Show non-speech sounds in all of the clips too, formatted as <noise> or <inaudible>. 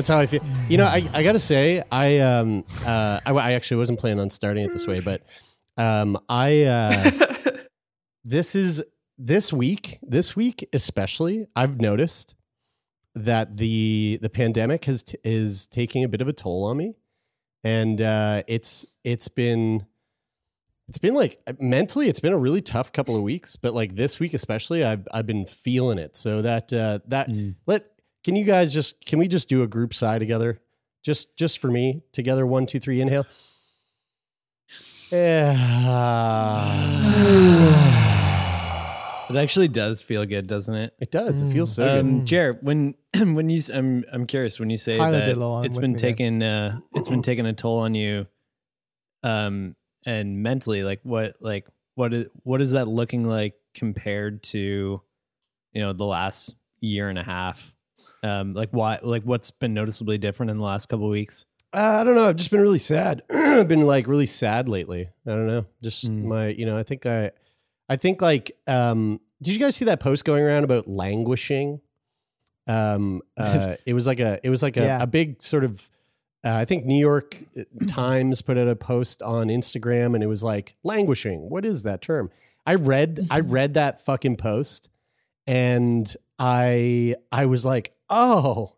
That's how I feel. You know, I, I gotta say, I um uh I, I actually wasn't planning on starting it this way, but um I uh <laughs> this is this week this week especially I've noticed that the the pandemic has t- is taking a bit of a toll on me, and uh it's it's been it's been like mentally it's been a really tough couple of weeks but like this week especially i've i've been feeling it. So that uh that let can you guys just can we just do a group sigh together just just for me together one two three inhale yeah. <sighs> It actually does feel good, doesn't it? it does it feels so um, good Jared, when <clears throat> when you, s- I'm I'm curious when you say Tyler that did along it's been taking uh, it's been taking a toll on you, um, and mentally, like what like what is what is that looking like compared to, you know, the last year and a half? Um, like why like what's been noticeably different in the last couple of weeks? Uh, I don't know. I've just been really sad. <clears throat> I've been like really sad lately. I don't know. Just Mm. my, you know, I think I, I think like, um, did you guys see that post going around about languishing? Um, <laughs> uh, it was like a, it was like a, Yeah. a big sort of, uh, I think New York <clears throat> Times put out a post on Instagram and it was like languishing. What is that term? I read, I <laughs> read that fucking post and I, I was like, oh,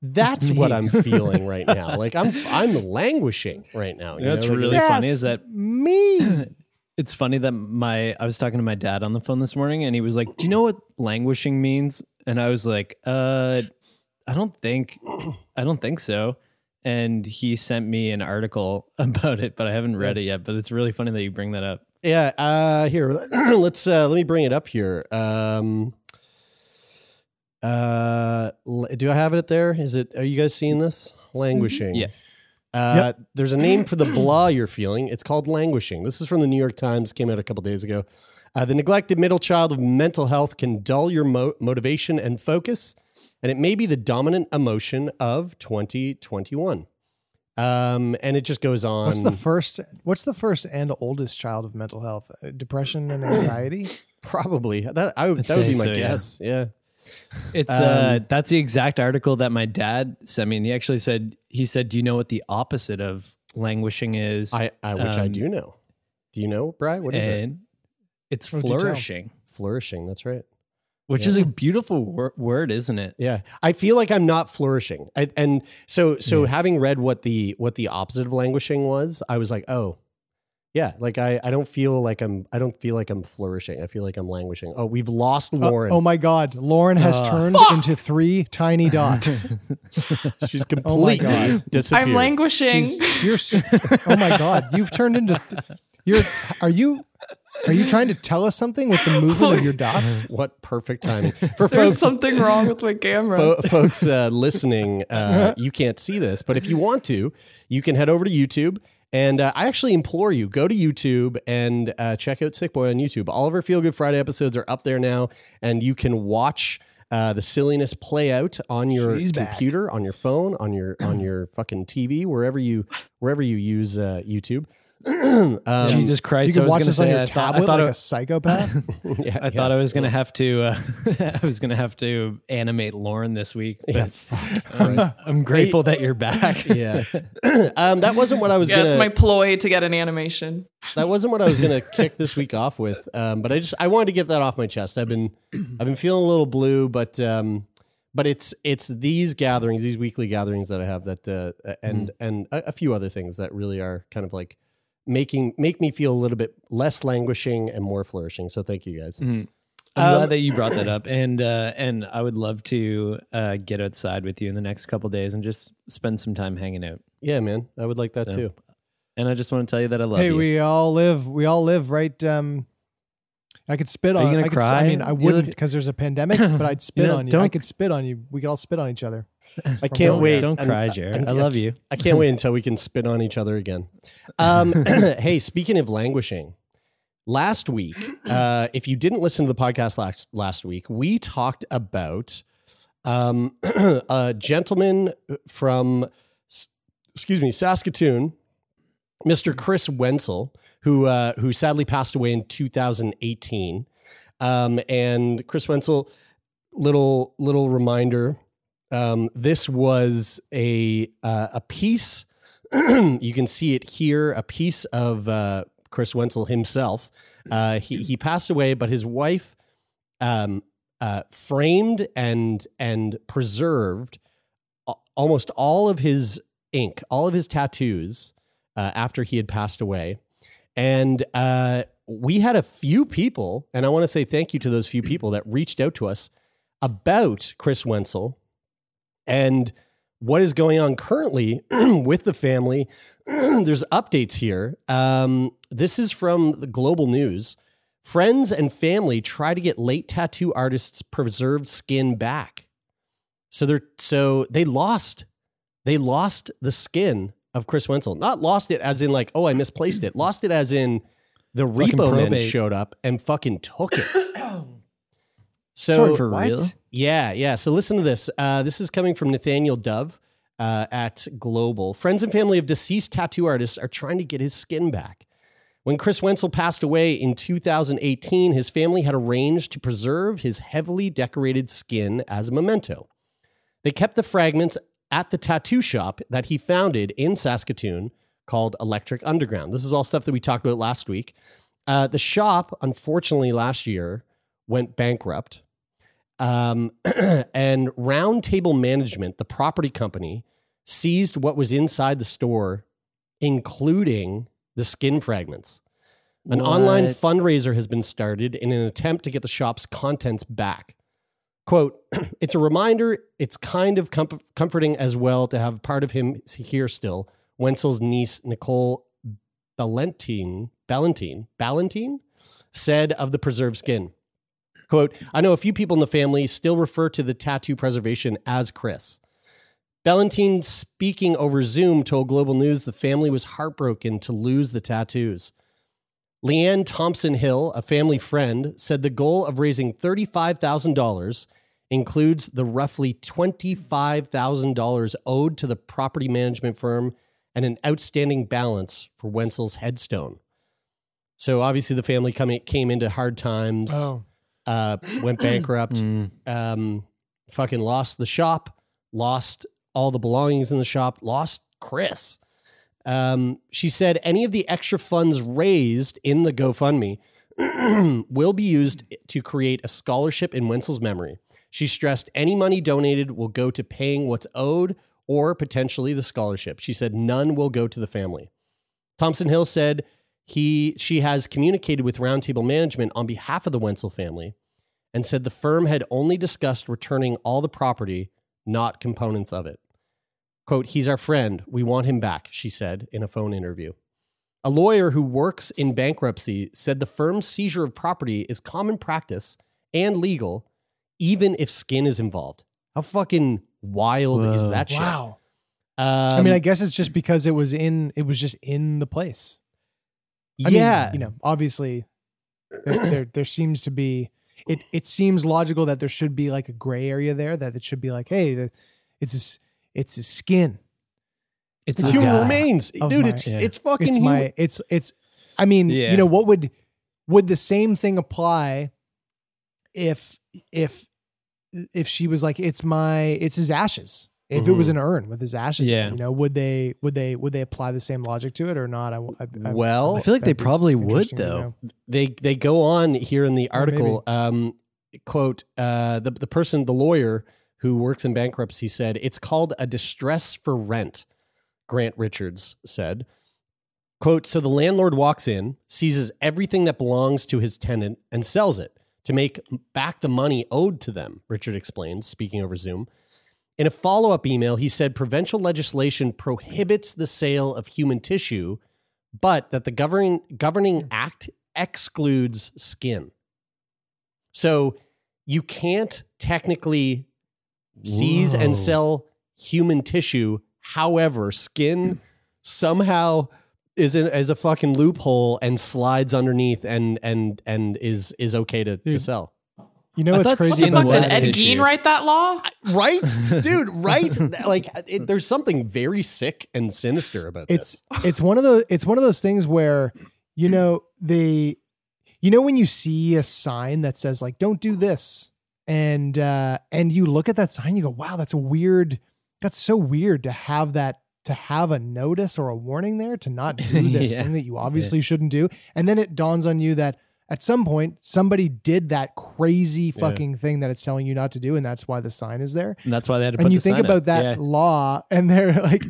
that's what I'm feeling right now. <laughs> Like I'm I'm languishing right now. You know, Like, really funny is that me. <coughs> it's funny that my I was talking to my dad on the phone this morning and he was like, "Do you know what languishing means?" And I was like, "Uh, I don't think <coughs> I don't think so." And he sent me an article <laughs> about it, but I haven't read it yet, but it's really funny that you bring that up. yeah. Uh, here, <coughs> let's uh, let me bring it up here. Um, uh, do I have it there? Is it? Are you guys seeing this? Languishing. Yeah. Uh, There's a name for the blah you're feeling. It's called languishing. This is from the New York Times. Came out a couple days ago. Uh, the neglected middle child of mental health can dull your mo- motivation and focus, and it may be the dominant emotion of 2021. Um, and it just goes on. What's the first? What's the first and oldest child of mental health? Uh, Depression and anxiety. <coughs> Probably that. I would, that would be my so, yeah. guess. Yeah. It's uh Um, that's the exact article that my dad sent me. And he actually said he said, "Do you know what the opposite of languishing is?" I, I which I Um, do know. Do you know, Bry? What is it? It's Oh, flourishing, Flourishing. That's right. which Yeah. is a beautiful wor- word, isn't it? Yeah, I feel like I'm not flourishing, I, and so so having read what the what the opposite of languishing was, I was like, oh, yeah, like I I don't feel like I'm I don't feel like I'm flourishing. I feel like I'm languishing. Oh, we've lost Oh, Lauren. oh my God, Lauren has Ah. turned into three tiny dots. <laughs> She's Oh completely God. disappeared. I'm languishing. She's, you're. Oh my God, you've turned into. Th- you're. Are you? Are you trying to tell us something with the movement of your dots? <laughs> What perfect timing for There's folks. something wrong with my camera. Fo- folks uh, listening, uh, <laughs> you can't see this, but if you want to, you can head over to YouTube. And uh, I actually implore you, go to YouTube and uh, check out Sick Boy on YouTube. All of our Feel Good Friday episodes are up there now, and you can watch uh, the silliness play out on your She's back. computer, on your phone, on your on your fucking TV, wherever you wherever you use uh, YouTube. <clears throat> um, Jesus Christ! you I can was watch gonna this on say, your I thought, tablet I thought, like it- a psychopath. <laughs> <laughs> yeah, I thought I was gonna have to. Uh, <laughs> I was gonna have to animate Lauren this week. But Yeah, fuck. I'm, I'm grateful that you're back. yeah. <clears throat> um, that wasn't what I was Yeah, gonna. it's my ploy to get an animation. that wasn't what I was gonna kick this week off with. Um, but I just I wanted to get that off my chest. I've been I've been feeling a little blue, but um, but it's it's these gatherings, these weekly gatherings that I have that uh, and and a, a few other things that really are kind of like making make me feel a little bit less languishing and more flourishing. So thank you guys. Mhm. I'm Um, glad that you brought that up, and uh, and I would love to uh, get outside with you in the next couple days and just spend some time hanging out. Yeah, man, I would like that So, too. And I just want to tell you that I love hey, you. we all live. We all live right. Um, I could spit Are you on. gonna I, could, s- I cry? mean, I You wouldn't look- because there's a pandemic, <laughs> but I'd spit know, on you. I don't- could spit on you. We could all spit on each other. <laughs> I From can't Don't- wait. Don't I'm- cry, Jared. I'm- I love you. I can't wait until we can spit on each other again. Um, <laughs> <clears throat> hey, speaking of languishing, last week, uh, if you didn't listen to the podcast last last week, we talked about um, <clears throat> a gentleman from, s- excuse me, Saskatoon, Mr. Chris Wenzel, who uh, who sadly passed away in 2018. Um, and Chris Wenzel, little little reminder. Um, this was a uh, a piece. <clears throat> you can see it here. A piece of uh, Chris Wenzel himself. Uh, he he passed away, but his wife um, uh, framed and and preserved almost all of his ink, all of his tattoos uh, after he had passed away. And uh, we had a few people, and I want to say thank you to those few people that reached out to us about Chris Wenzel and what is going on currently <clears throat> with the family. <clears throat> There's updates here. Um, this is from the Global News. Friends and family try to get late tattoo artists' preserved skin back. So they're so they lost, they lost the skin of Chris Wenzel. Not lost it as in like, oh, I misplaced it. Lost it as in the Fucking repo men probate. showed up and fucking took it. <coughs> So Sorry for what? real. yeah, yeah. So listen to this. Uh, this is coming from Nathaniel Dove uh, at Global. Friends and family of deceased tattoo artists are trying to get his skin back. When Chris Wenzel passed away in 2018, his family had arranged to preserve his heavily decorated skin as a memento. They kept the fragments at the tattoo shop that he founded in Saskatoon called Electric Underground. This is all stuff that we talked about last week. Uh, the shop, unfortunately, last year went bankrupt. Um, <clears throat> and Round Table Management, the property company, seized what was inside the store, including the skin fragments. An online fundraiser has been started in an attempt to get the shop's contents back. Quote, <clears throat> it's a reminder, it's kind of com- comforting as well to have part of him here still. Wenzel's niece, Nicole Ballantine, Ballantine, Ballantine said of the preserved skin. Quote, I know a few people in the family still refer to the tattoo preservation as Chris. Ballantine, speaking over Zoom, told Global News the family was heartbroken to lose the tattoos. Leanne Thompson Hill, a family friend, said the goal of raising $35,000 includes the roughly $25,000 owed to the property management firm and an outstanding balance for Wenzel's headstone. So obviously the family coming, came into hard times, Oh, uh, went <clears throat> bankrupt, Mm. um, fucking lost the shop, lost all the belongings in the shop, lost Chris. Um, she said any of the extra funds raised in the GoFundMe <clears throat> will be used to create a scholarship in Wenzel's memory. She stressed any money donated will go to paying what's owed or potentially the scholarship. She said none will go to the family. Thompson Hill said he she has communicated with Roundtable Management on behalf of the Wenzel family and said the firm had only discussed returning all the property, not components of it. Quote, he's our friend. We want him back, she said in a phone interview. A lawyer who works in bankruptcy said the firm's seizure of property is common practice and legal, even if skin is involved. How fucking wild is that shit? wow. Um, I mean, I guess it's just because it was in. It was just in the place. I mean, yeah. you know, obviously, there, there there seems to be. It it seems logical that there should be like a gray area there. That it should be like, hey, the, it's a, s- it's his skin. It's, It's human guy. remains, dude. my- it's Yeah. it's fucking it's human. my it's it's i mean Yeah. you know what would would the same thing apply if if if she was like it's my it's his ashes if it was Mm-hmm. an urn with his ashes in Yeah. you know would they would they would they apply the same logic to it or not i, I, I well, I feel like they probably would interesting to though. know. they they go on here in the Or maybe. article um quote uh the, the person the lawyer who works in bankruptcy said it's called a distress for rent grant richards said. Quote so the landlord walks in seizes everything that belongs to his tenant and sells it to make back the money owed to them richard explains speaking over zoom. In a follow-up email he said provincial legislation prohibits the sale of human tissue but that the governing governing act excludes skin. So you can't technically seize and sell human tissue. However, skin <clears throat> somehow is in, is a fucking loophole and slides underneath and and and is is okay to, to sell. you know I what's crazy skin about Fuck, did? Ed tissue. Gein write that law? Right, <laughs> dude. Right. like it, there's something very sick and sinister about it's this. it's one of those it's one of those things where you know they you know when you see a sign that says like don't do this and uh and you look at that sign you go wow that's a weird that's so weird to have that to have a notice or a warning there to not <laughs> do this Yeah. thing that you obviously shouldn't do and then it dawns on you that at some point somebody did that crazy fucking thing that it's telling you not to do and that's why the sign is there And that's why they had to put the sign up. and you think about up. that Yeah. law and they're <laughs> like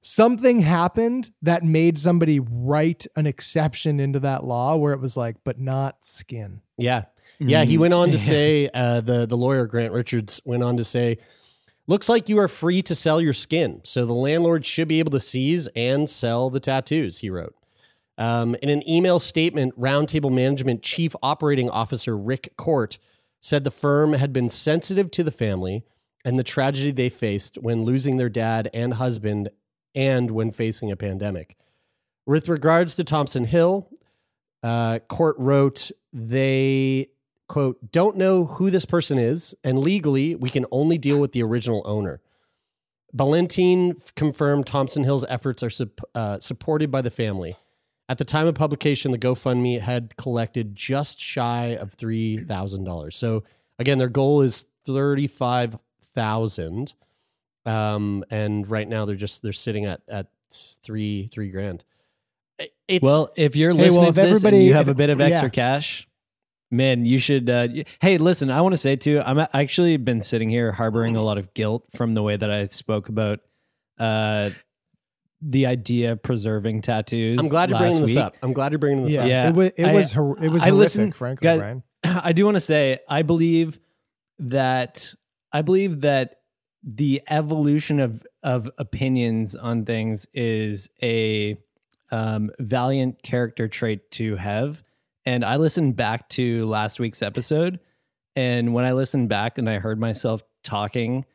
something happened that made somebody write an exception into that law where it was like but not skin Yeah. Yeah, he Mhm. went on to say uh, the the lawyer Grant Richards went on to say, "Looks like you are free to sell your skin, so the landlord should be able to seize and sell the tattoos." He wrote. Um, in an email statement, Roundtable Management Chief Operating Officer Rick Court said the firm had been sensitive to the family and the tragedy they faced when losing their dad and husband, and when facing a pandemic. With regards to Thompson Hill, uh, Court wrote they quote don't know who this person is and legally we can only deal with the original owner. Ballantine f- confirmed thompson hill's efforts are sup- uh, supported by the family. At the time of publication the gofundme had collected just shy of $3000 so again their goal is 35000 um, and right now they're just they're sitting at at three three grand. It's well, if you're Hey, well, listening if to this and everybody- you have a bit of extra yeah. cash, man, you should. Uh, hey, listen, I want to say too, I'm actually been sitting here harboring a lot of guilt from the way that I spoke about uh, the idea of preserving tattoos. i'm glad you're bringing last this up i'm glad you're bringing this yeah, up Yeah, it was it I- was hor- it was I horrific listened- frankly guys- brian <clears throat> I do want to say I believe that I believe that the evolution of of opinions on things is a um, valiant character trait to have. And I listened back to last week's episode, and when I listened back and I heard myself talking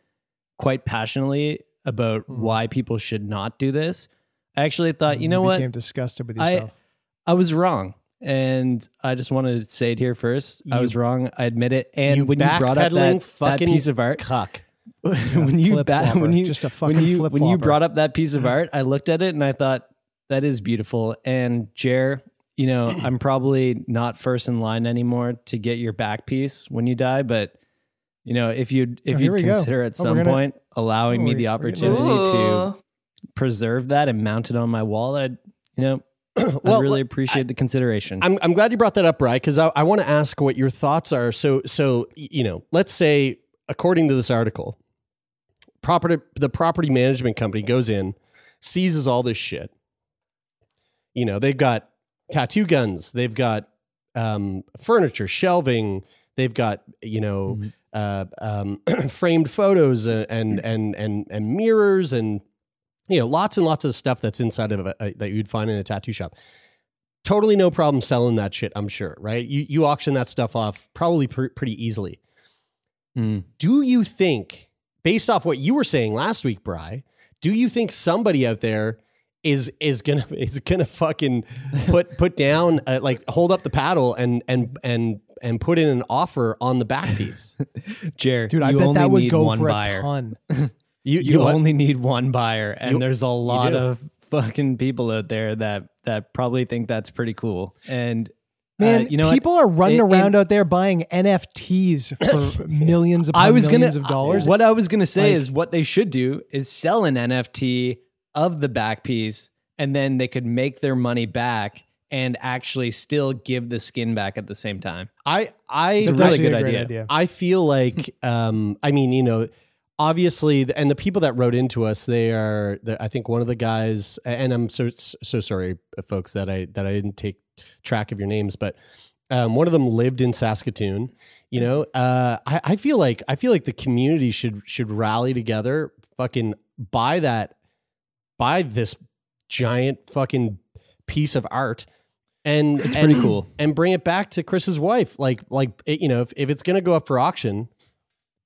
quite passionately about Mhm. why people should not do this, I actually thought, you You know what, became disgusted with I- yourself I was wrong. And I just wanted to say it here first. I was wrong. I admit it. And you when you brought up that, that piece of art, cuck <laughs> when you ba- when you Just a when fucking you when you brought up that piece of <laughs> art, I looked at it and I thought that is beautiful. And Jer, you know, I'm probably not first in line anymore to get your back piece when you die, but you know, if you if Oh, you here we go. consider at Oh, we're some gonna- point allowing oh, me the opportunity to preserve that and mount it on my wall, I'd you know, <clears throat> Well, I'd really look, appreciate the consideration. I'm, I'm glad you brought that up, Bry, because I, I want to ask what your thoughts are. So, so you know, let's say, according to this article, property the property management company goes in, seizes all this shit. You know, they've got tattoo guns, they've got um, furniture, shelving, they've got you know Mhm. uh, um, <clears throat> framed photos uh, and and and and mirrors and you know lots and lots of stuff that's inside of a, a, that you'd find in a tattoo shop. Totally no problem selling that shit i'm sure right? You you auction that stuff off probably pr- pretty easily. Mm. do you think based off what you were saying last week bry do you think somebody out there is is gonna <laughs> is gonna fucking put put down uh, like hold up the paddle and and and and put in an offer on the back piece <laughs> Jared, dude i you bet only that would go one for buyer. a ton <laughs> You you, you only need one buyer, and You- there's a lot of fucking people out there that that probably think that's pretty cool. And uh, Man, you know what? people are running In- in- around out there buying NFTs for <coughs> millions upon I was gonna of dollars. What I was gonna say Like- is what they should do is sell an NFT of the back piece, and then they could make their money back and actually still give the skin back at the same time. I I It's a really good a idea. idea. I feel like, <laughs> um, I mean, you know, obviously, and the people that wrote into us, they are, the, I think one of the guys, and I'm so so sorry, folks, that I that I didn't take track of your names, but um, one of them lived in Saskatoon. You know, uh, I, I feel like I feel like the community should should rally together, fucking buy that, buy this giant fucking piece of art. And It's and- pretty cool. and bring it back to Chris's wife. Like, like it, you know, if, if it's going to go up for auction,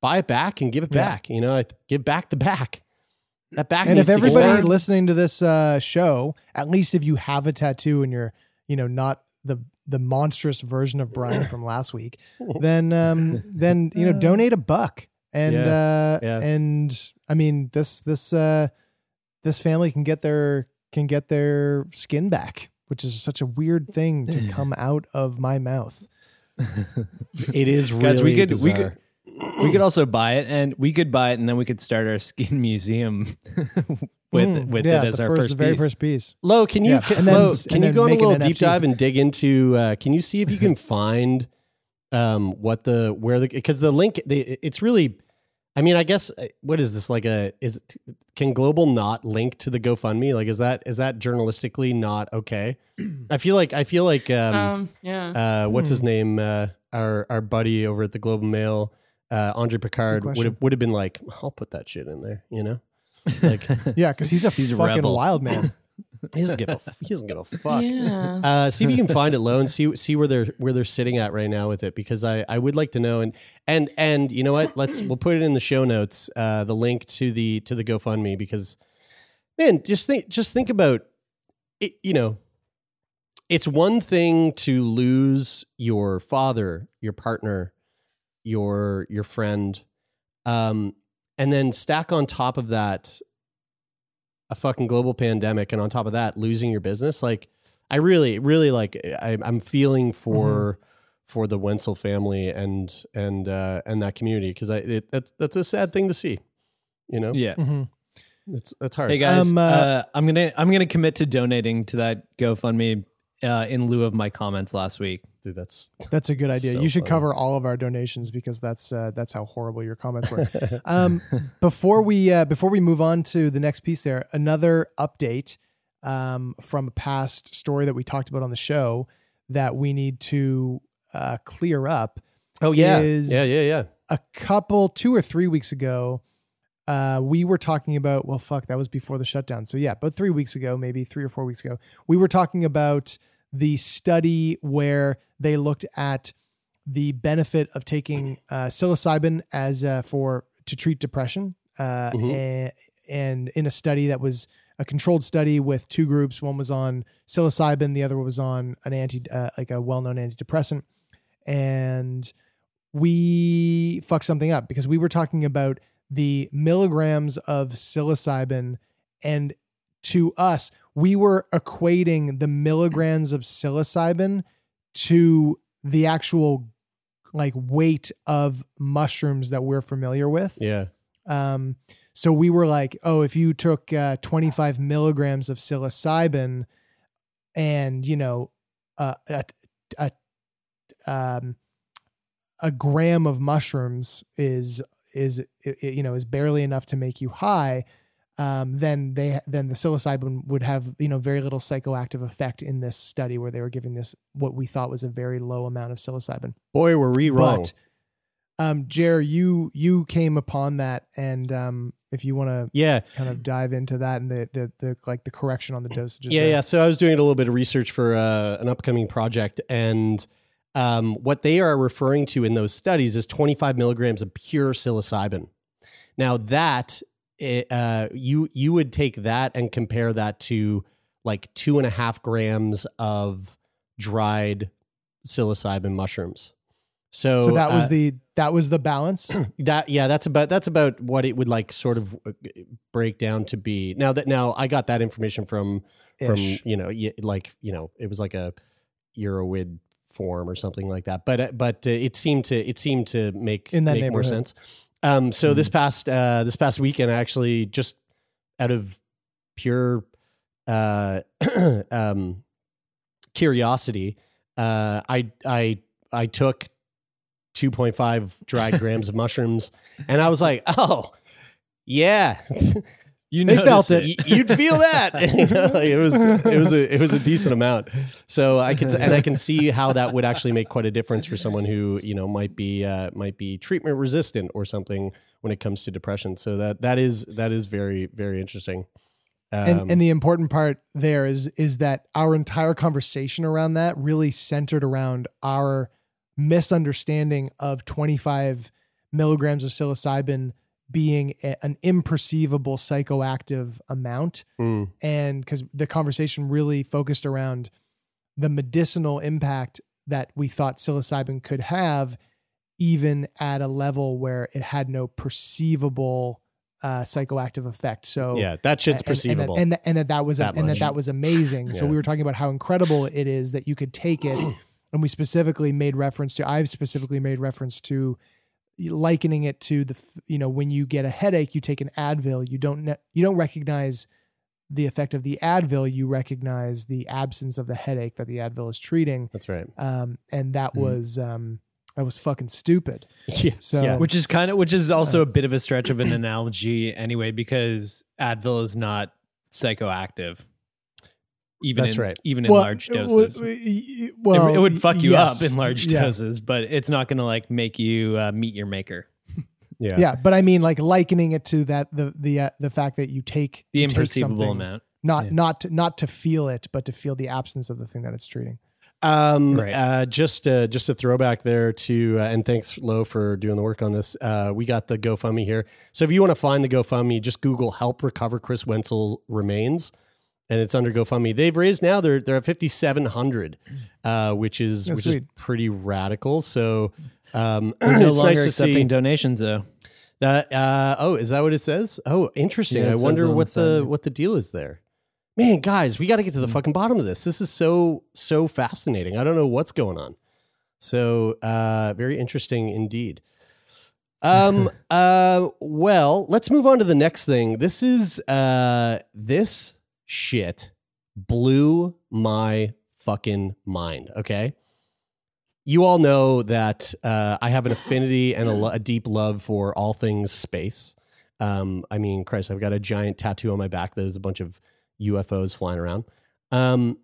buy it back and give it Yeah. back. You know, like, give back the back. That back. and if everybody listening to this uh, show, at least if you have a tattoo and you're, you know, not the the monstrous version of Brian from last week, <laughs> then um, then you know, donate a buck. And Yeah. uh, Yeah. and I mean this this uh, this family can get their can get their skin back, which is such a weird thing to come out of my mouth. <laughs> it is really Guys, we could we could <clears throat> we could also buy it, and we could buy it, and then we could start our skin <laughs> museum <laughs> with Mm, with yeah, it as our first, first, the very piece. first piece. Lo, can you Yeah, can, then- Lo, and can you go on a little deep dive and dig into? Uh, can you see if you can find um, what the where the because the link the, it's really. I mean, I guess uh, what is this like a is can global not link to the GoFundMe? Like, is that is that journalistically not okay? <clears throat> I feel like I feel like um, Um, yeah. uh, what's Hmm. his name? Uh, our our buddy over at the Global Mail, uh, Andre Picard would have would have been like, I'll put that shit in there, you know. <laughs> Like Yeah, because he's a He's a fucking rebel. wild man. <laughs> he doesn't give a he doesn't give a <laughs> fuck. Yeah. Uh, see if you can find it low and see see where they're where they're sitting at right now with it because I, I would like to know and and and you know what let's we'll put it in the show notes uh, the link to the to the GoFundMe because man just think just think about it you know it's one thing to lose your father your partner your your friend um, and then stack on top of that a fucking global pandemic and on top of that losing your business like i really really like I, i'm feeling for for the wenzel family and and uh and that community because i it, that's that's a sad thing to see you know Yeah. mm-hmm. it's that's hard Hey guys, Um, uh, uh, I'm gonna I'm gonna commit to donating to that GoFundMe uh, in lieu of my comments last week. Dude that's That's a good idea. So you should funny. cover all of our donations because that's uh, that's how horrible your comments were. um, <laughs> before we uh, before we move on to the next piece, there another update um, from a past story that we talked about on the show that we need to uh, clear up. oh yeah is- yeah yeah yeah A couple two or three weeks ago, uh, we were talking about well, fuck, that was before the shutdown. So yeah, about three weeks ago, maybe three or four weeks ago, we were talking about the study where they looked at the benefit of taking uh, psilocybin as uh, for to treat depression, uh, Mhm. and, and in a study that was a controlled study with two groups. One was on psilocybin, the other was on an anti, uh, like a well-known antidepressant, and we fucked something up because we were talking about the milligrams of psilocybin and to us we were equating the milligrams of psilocybin to the actual like weight of mushrooms that we're familiar with yeah um, so we were like, oh, if you took uh, 25 milligrams of psilocybin and, you know, uh, a, a, um, a gram of mushrooms is, is, you know, is barely enough to make you high. Um, then they, then the psilocybin would have, you know, very little psychoactive effect in this study where they were giving this, what we thought was a very low amount of psilocybin. boy were we wrong But um, Jer, you you came upon that, and um, if you want to yeah kind of dive into that and the the, the like the correction on the dosages. Yeah, there. yeah. So I was doing a little bit of research for uh, an upcoming project, and um, what they are referring to in those studies is 25 milligrams of pure psilocybin. Now that it, uh, you you would take that and compare that to like two and a half grams of dried psilocybin mushrooms. So, So that was uh, the that was the balance. <clears throat> that yeah that's about that's about what it would like sort of uh, break down to be. Now that now i got that information from from you know like you know it was like a Erowid form or something like that. But uh, but uh, it seemed to it seemed to make In that make more sense um so Mm-hmm. this past uh this past weekend I actually just out of pure uh <clears throat> um curiosity uh i i i took 2.5 dried <laughs> grams of mushrooms and i was like oh yeah <laughs> You They felt noticed it. You'd feel that. <laughs> It was it was a it was a decent amount. So i could and i can see how that would actually make quite a difference for someone who you know might be uh, might be treatment resistant or something when it comes to depression. So that that is that is very very interesting. Um, and, and the important part there is is that our entire conversation around that really centered around our misunderstanding of 25 milligrams of psilocybin being a- an imperceivable psychoactive amount mm, and because the conversation really focused around the medicinal impact that we thought psilocybin could have even at a level where it had no perceivable uh, psychoactive effect so yeah that shit's perceivable and, that, and, that, and that that was That and that much. that was amazing. So we were talking about how incredible it is that you could take it, <clears throat> and we specifically made reference to. I've specifically made reference to likening it to the you know when you get a headache, you take an Advil. You don't ne- you don't recognize the effect of the Advil. You recognize the absence of the headache that the Advil is treating. that's right Um, and that Mhm. was um, that was fucking stupid. <laughs> yeah So yeah. Which is kind of, which is also a bit of a stretch of an analogy anyway, because Advil is not psychoactive. Even That's in, right. Even in Well, large doses. w- It- well, it, would fuck you yes. up in large Yeah. doses, but it's not going to like make you uh, meet your maker. <laughs> yeah yeah but i mean like likening it to that the the uh, the fact that you take The you imperceivable something, amount. not Yeah. not to, not to feel it but to feel the absence of the thing that it's treating Um, Right. uh, just uh, just a throwback there to, uh, and thanks Lo for doing the work on this. Uh, we got the GoFundMe here, so if you want to find the GoFundMe, just Google "Help Recover Chris Wenzel Remains," and it's under GoFundMe. They've raised now they're they're at fifty seven hundred, uh, which is Oh, which is pretty radical. So um, <clears throat> no it's longer nice to accepting see donations though. that. Uh, oh, is that what it says? Oh, interesting. Yeah, I wonder what the the what the deal is there. Man, guys, we got to get to the fucking bottom of this. This is so so fascinating. I don't know what's going on. So, uh very interesting indeed. Um <laughs> uh well, let's move on to the next thing. This is uh this shit blew my fucking mind, okay? You all know that uh, I have an affinity and a, lo- a deep love for all things space. Um, I mean, Christ, I've got a giant tattoo on my back that is a bunch of UFOs flying around. Um,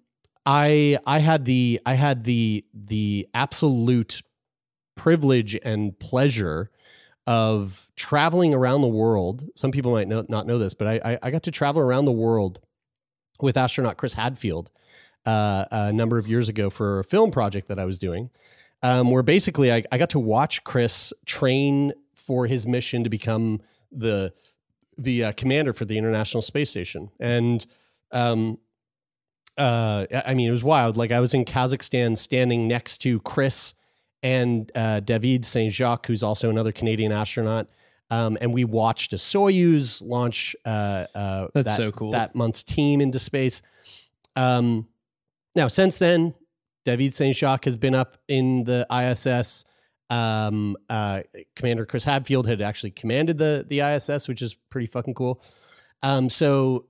I I had the I had the the absolute privilege and pleasure of traveling around the world. Some people might know, not know this, but I, I I got to travel around the world with astronaut Chris Hadfield uh, a number of years ago for a film project that I was doing, um, where basically I, I got to watch Chris train for his mission to become the the uh, commander for the International Space Station, and um, uh, I mean it was wild. Like I was in Kazakhstan, standing next to Chris and uh, David Saint Jacques, who's also another Canadian astronaut. Um, and we watched a Soyuz launch uh, uh, That's that, so cool. that month's team into space. Um, now, since then, David Saint Jacques has been up in the ISS. Um, uh, Commander Chris Hadfield had actually commanded the the ISS, which is pretty fucking cool. Um, so,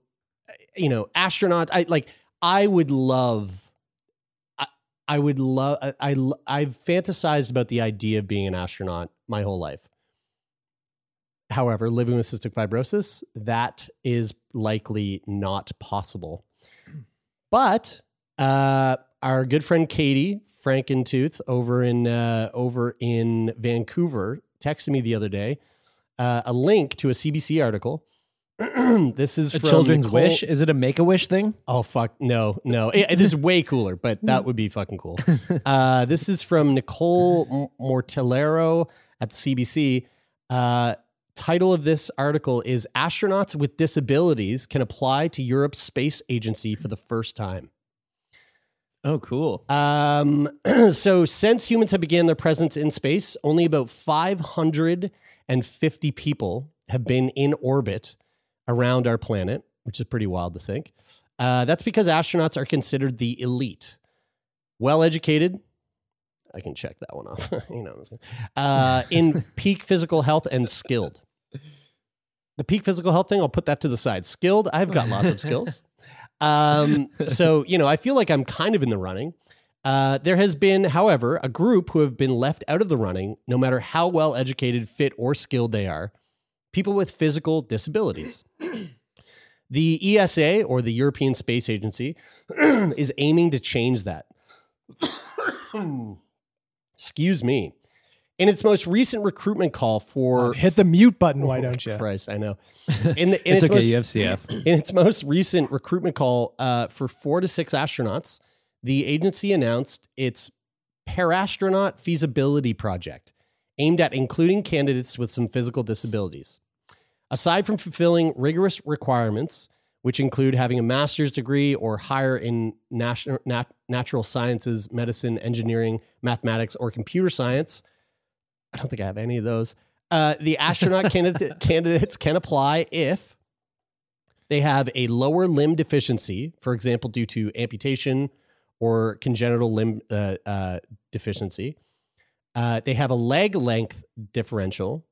you know, astronaut. I like. I would love. I, I would love. I, I I've fantasized about the idea of being an astronaut my whole life. However, living with cystic fibrosis, that is likely not possible. But uh, our good friend Katie Frankentooth over in uh, over in Vancouver texted me the other day uh, a link to a CBC article. <clears throat> this is A from children's Nicole- wish? Is it a make a wish thing? Oh fuck no no! <laughs> It- this is way cooler, but that <laughs> would be fucking cool. Uh, this is from Nicole Mortillaro at the CBC. Uh, title of this article is "Astronauts with Disabilities Can Apply to Europe's Space Agency for the First Time." Oh, cool. Um, <clears throat> so since humans have began their presence in space, only about 550 people have been in orbit around our planet, which is pretty wild to think. Uh, that's because astronauts are considered the elite, well educated. I can check that one off. <laughs> you know, uh, in <laughs> peak physical health and skilled. The peak physical health thing, I'll put that to the side. Skilled, I've got lots of skills. <laughs> Um, so, you know, I feel like I'm kind of in the running. Uh, there has been, however, a group who have been left out of the running, no matter how well educated, fit, or skilled they are people with physical disabilities. The ESA, or the European Space Agency, <clears throat> is aiming to change that. Excuse me. In its most recent recruitment call for Hit the mute button, why don't you? Christ, I know. In, the, <laughs> in It's okay, most, you have CF. <clears throat> in its most recent recruitment call uh, for four to six astronauts, the agency announced its Parastronaut Feasibility Project, aimed at including candidates with some physical disabilities. Aside from fulfilling rigorous requirements, which include having a master's degree or higher in nat- nat- natural sciences, medicine, engineering, mathematics, or computer science, I don't think I have any of those. Uh, the <laughs> astronaut candidate, candidates can apply if they have a lower limb deficiency, for example, due to amputation or congenital limb uh, uh, deficiency. Uh, they have a leg length differential,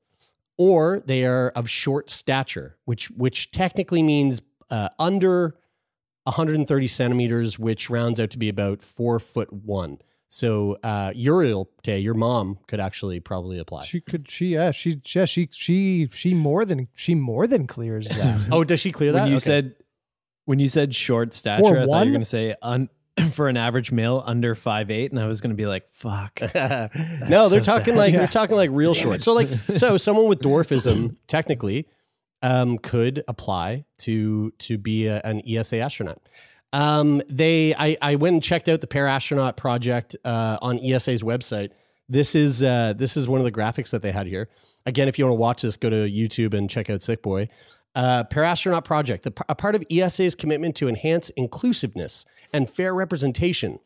or they are of short stature, which which technically means uh, under 130 centimeters, which rounds out to be about four foot one. So uh, Uriel, Tay, your mom could actually probably apply. She could. She yeah. She yeah. She she she more than she more than clears that. <laughs> oh, does she clear that? When you Okay. said when you said short stature, For I thought you were going to say un, <clears throat> for an average male under five eight, and I was going to be like, "Fuck." <laughs> no, they're so talking sad. like Yeah. they're talking like real short. So like <laughs> so someone with dwarfism technically um, could apply to to be a, an ESA astronaut. Um, they I, I went and checked out the Parastronaut project uh, on ESA's website. This is uh, this is one of the graphics that they had here. Again, if you want to watch this, go to YouTube and check out Sick Boy. Uh, Parastronaut project, the, a part of ESA's commitment to enhance inclusiveness and fair representation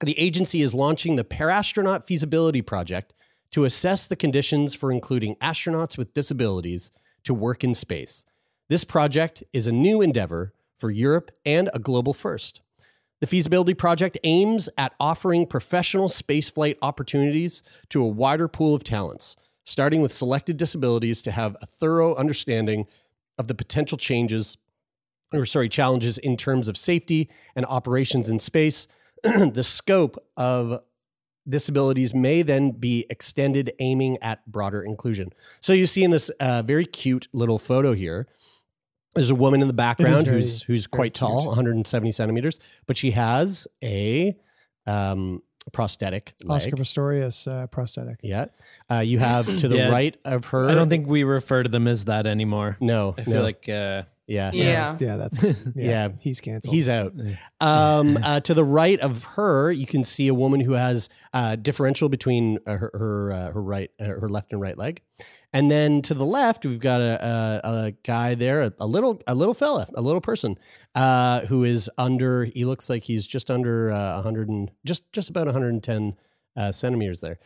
the agency is launching the Parastronaut Feasibility Project to assess the conditions for including astronauts with disabilities to work in space. This project is a new endeavor for Europe and a global first. The feasibility project aims at offering professional spaceflight opportunities to a wider pool of talents, starting with selected disabilities to have a thorough understanding of the potential changes or sorry, challenges in terms of safety and operations in space. <clears throat> the scope of disabilities may then be extended, aiming at broader inclusion. So you see in this uh, very cute little photo here, there's a woman in the background very- who's who's quite tall, cute. 170 centimeters, but she has a um, prosthetic leg. Oscar Pistorius uh, prosthetic. Yeah, uh, you have to the Yeah. right of her. I don't think we refer to them as that anymore. No, I feel no. like uh, yeah, Yeah. Yeah, that's <laughs> yeah. Yeah. he's canceled. He's out. Um, <laughs> uh, to the right of her, you can see a woman who has uh, differential between uh, her her, uh, her right, uh, her left and right leg, and then to the left, we've got a, a, a guy there, a, a little a little fella, a little person, uh, who is under. He looks like he's just under uh, hundred and just just about 110 uh, centimeters there.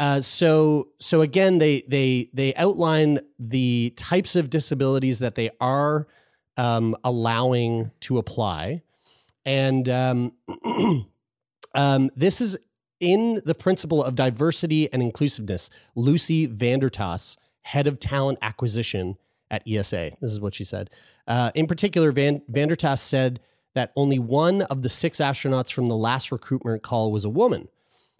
Uh, so so again, they they they outline the types of disabilities that they are um, allowing to apply, and um, <clears throat> um, this is in the principle of diversity and inclusiveness. Lucy Vandertas, head of talent acquisition at ESA, this is what she said. Uh, in particular, Van Vandertas said that only one of the six astronauts from the last recruitment call was a woman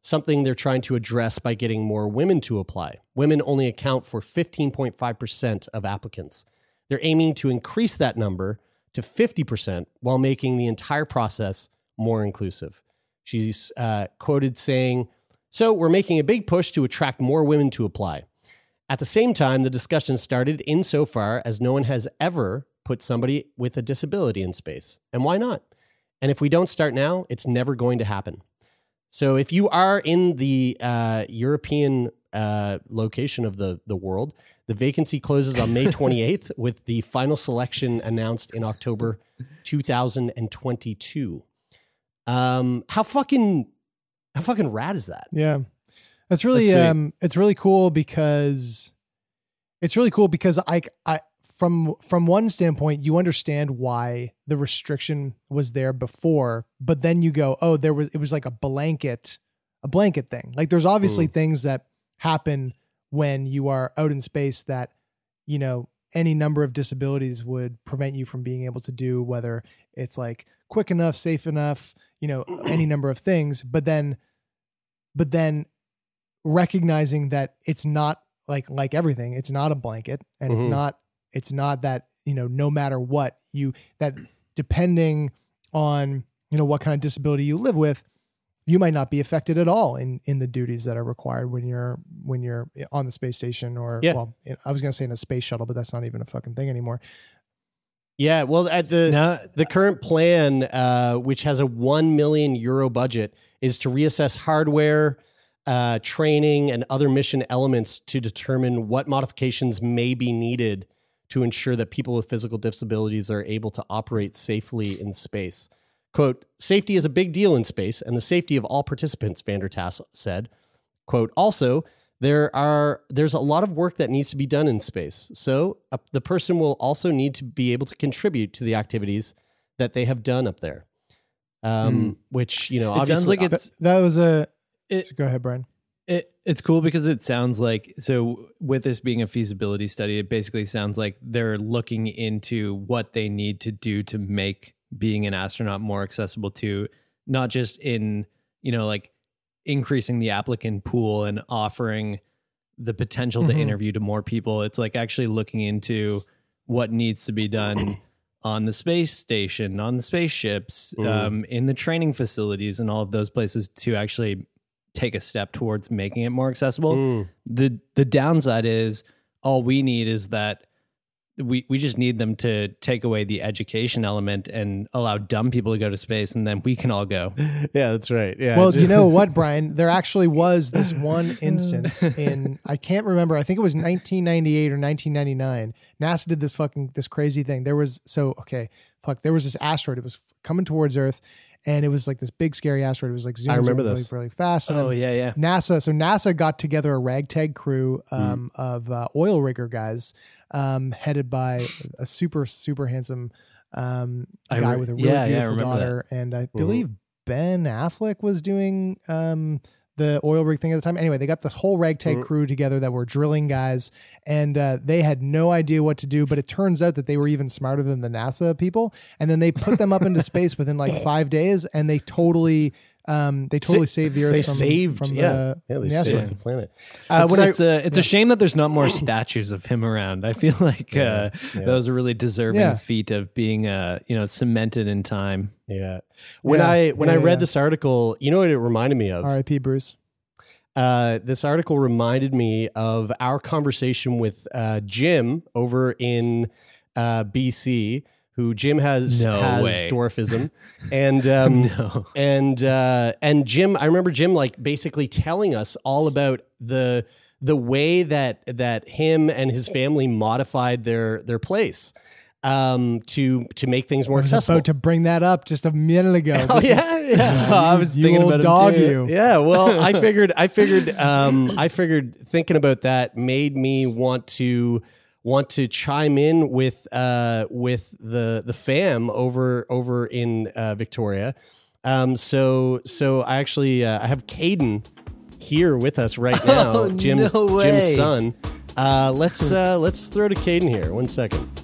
something they're trying to address by getting more women to apply. Women only account for 15.5% of applicants. They're aiming to increase that number to 50% while making the entire process more inclusive. She's uh, quoted saying, So we're making a big push to attract more women to apply. At the same time, the discussion started insofar as no one has ever put somebody with a disability in space. And why not? And if we don't start now, it's never going to happen. So if you are in the uh, European uh, location of the, the world, the vacancy closes on May <laughs> 28th with the final selection announced in October 2022. Um, how fucking how fucking rad is that? Yeah. That's really um it's really cool because it's really cool because I I from from one standpoint you understand why the restriction was there before, but then you go, "Oh, there was it was like a blanket a blanket thing." Like there's obviously things that happen when you are out in space that you know any number of disabilities would prevent you from being able to do whether it's like quick enough safe enough you know <clears throat> any number of things but then but then recognizing that it's not like like everything it's not a blanket and it's Mhm. not it's not that you know no matter what you that depending on you know what kind of disability you live with you might not be affected at all in in the duties that are required when you're when you're on the space station or Yeah. well I was going to say in a space shuttle but that's not even a fucking thing anymore Yeah, well, at the Now- the current plan, uh, which has a one million euro budget, is to reassess hardware, uh, training, and other mission elements to determine what modifications may be needed to ensure that people with physical disabilities are able to operate safely in space. "Quote: Safety is a big deal in space, and the safety of all participants," Vandertass said. "Quote: Also." there are there's a lot of work that needs to be done in space so uh, the person will also need to be able to contribute to the activities that they have done up there um, which you know. It obviously sounds like Th- it's that was a it, so go ahead brian It, it's cool because it sounds like so with this being a feasibility study, it basically sounds like they're looking into what they need to do to make being an astronaut more accessible to not just in you know like increasing the applicant pool and offering the potential to Mhm. interview to more people. It's like actually looking into what needs to be done <clears throat> on the space station, on the spaceships, Mm. um, in the training facilities, and all of those places to actually take a step towards making it more accessible. Mm. The the downside is all we need is that we we just need them to take away the education element and allow dumb people to go to space, and then we can all go. <laughs> yeah that's right yeah well, just- you know what, <laughs> Brian? There actually was this one <laughs> instance in I can't remember. I think it was 1998 or 1999. NASA did this fucking this crazy thing. There was so okay, fuck. There was this asteroid. It was coming towards Earth, and it was like this big scary asteroid. It was like zooming, remember zooming this. really, really fast. And Oh yeah, yeah. NASA. So NASA got together a ragtag crew um, Mm. of uh, oil rigger guys, um, headed by a super super handsome um, guy re- with a really yeah, yeah, I beautiful that. daughter, and Mm-hmm. I believe Ben Affleck was doing um, the oil rig thing at the time. Anyway, they got this whole ragtag Mhm. crew together that were drilling guys, and uh, they had no idea what to do. But it turns out that they were even smarter than the NASA people, and then they put them up into <laughs> space within like <laughs> five days, and they totally. Um, they totally saved the Earth they from, saved from yeah the, yeah they the asteroid. saved the planet uh, it's, when I, it's a it's a shame that there's not more statues of him around. I feel <laughs> like uh, yeah. that was a really deserving Yeah. feat of being uh you know cemented in time. yeah when Yeah, i when yeah, i read yeah. this article you know what it reminded me of R.I.P. Bruce. Uh, this article reminded me of our conversation with uh, Jim over in uh, BC, who Jim has No has way. dwarfism, <laughs> and um, No. and uh, and Jim, I remember Jim like basically telling us all about the the way that that him and his family modified their their place um, to to make things more I was accessible. about to bring that up just a minute ago. <laughs> oh This is- yeah, yeah. <laughs> I was you thinking old about him dog too. you. Yeah, well, I figured, I figured, um, I figured thinking about that made me want to want to chime in with uh, with the the fam over over in uh, Victoria. Um, so so I actually uh, I have Caden here with us right <laughs> now, Oh, Jim's no Jim's son. Uh, let's uh, let's throw to Caden here. One second.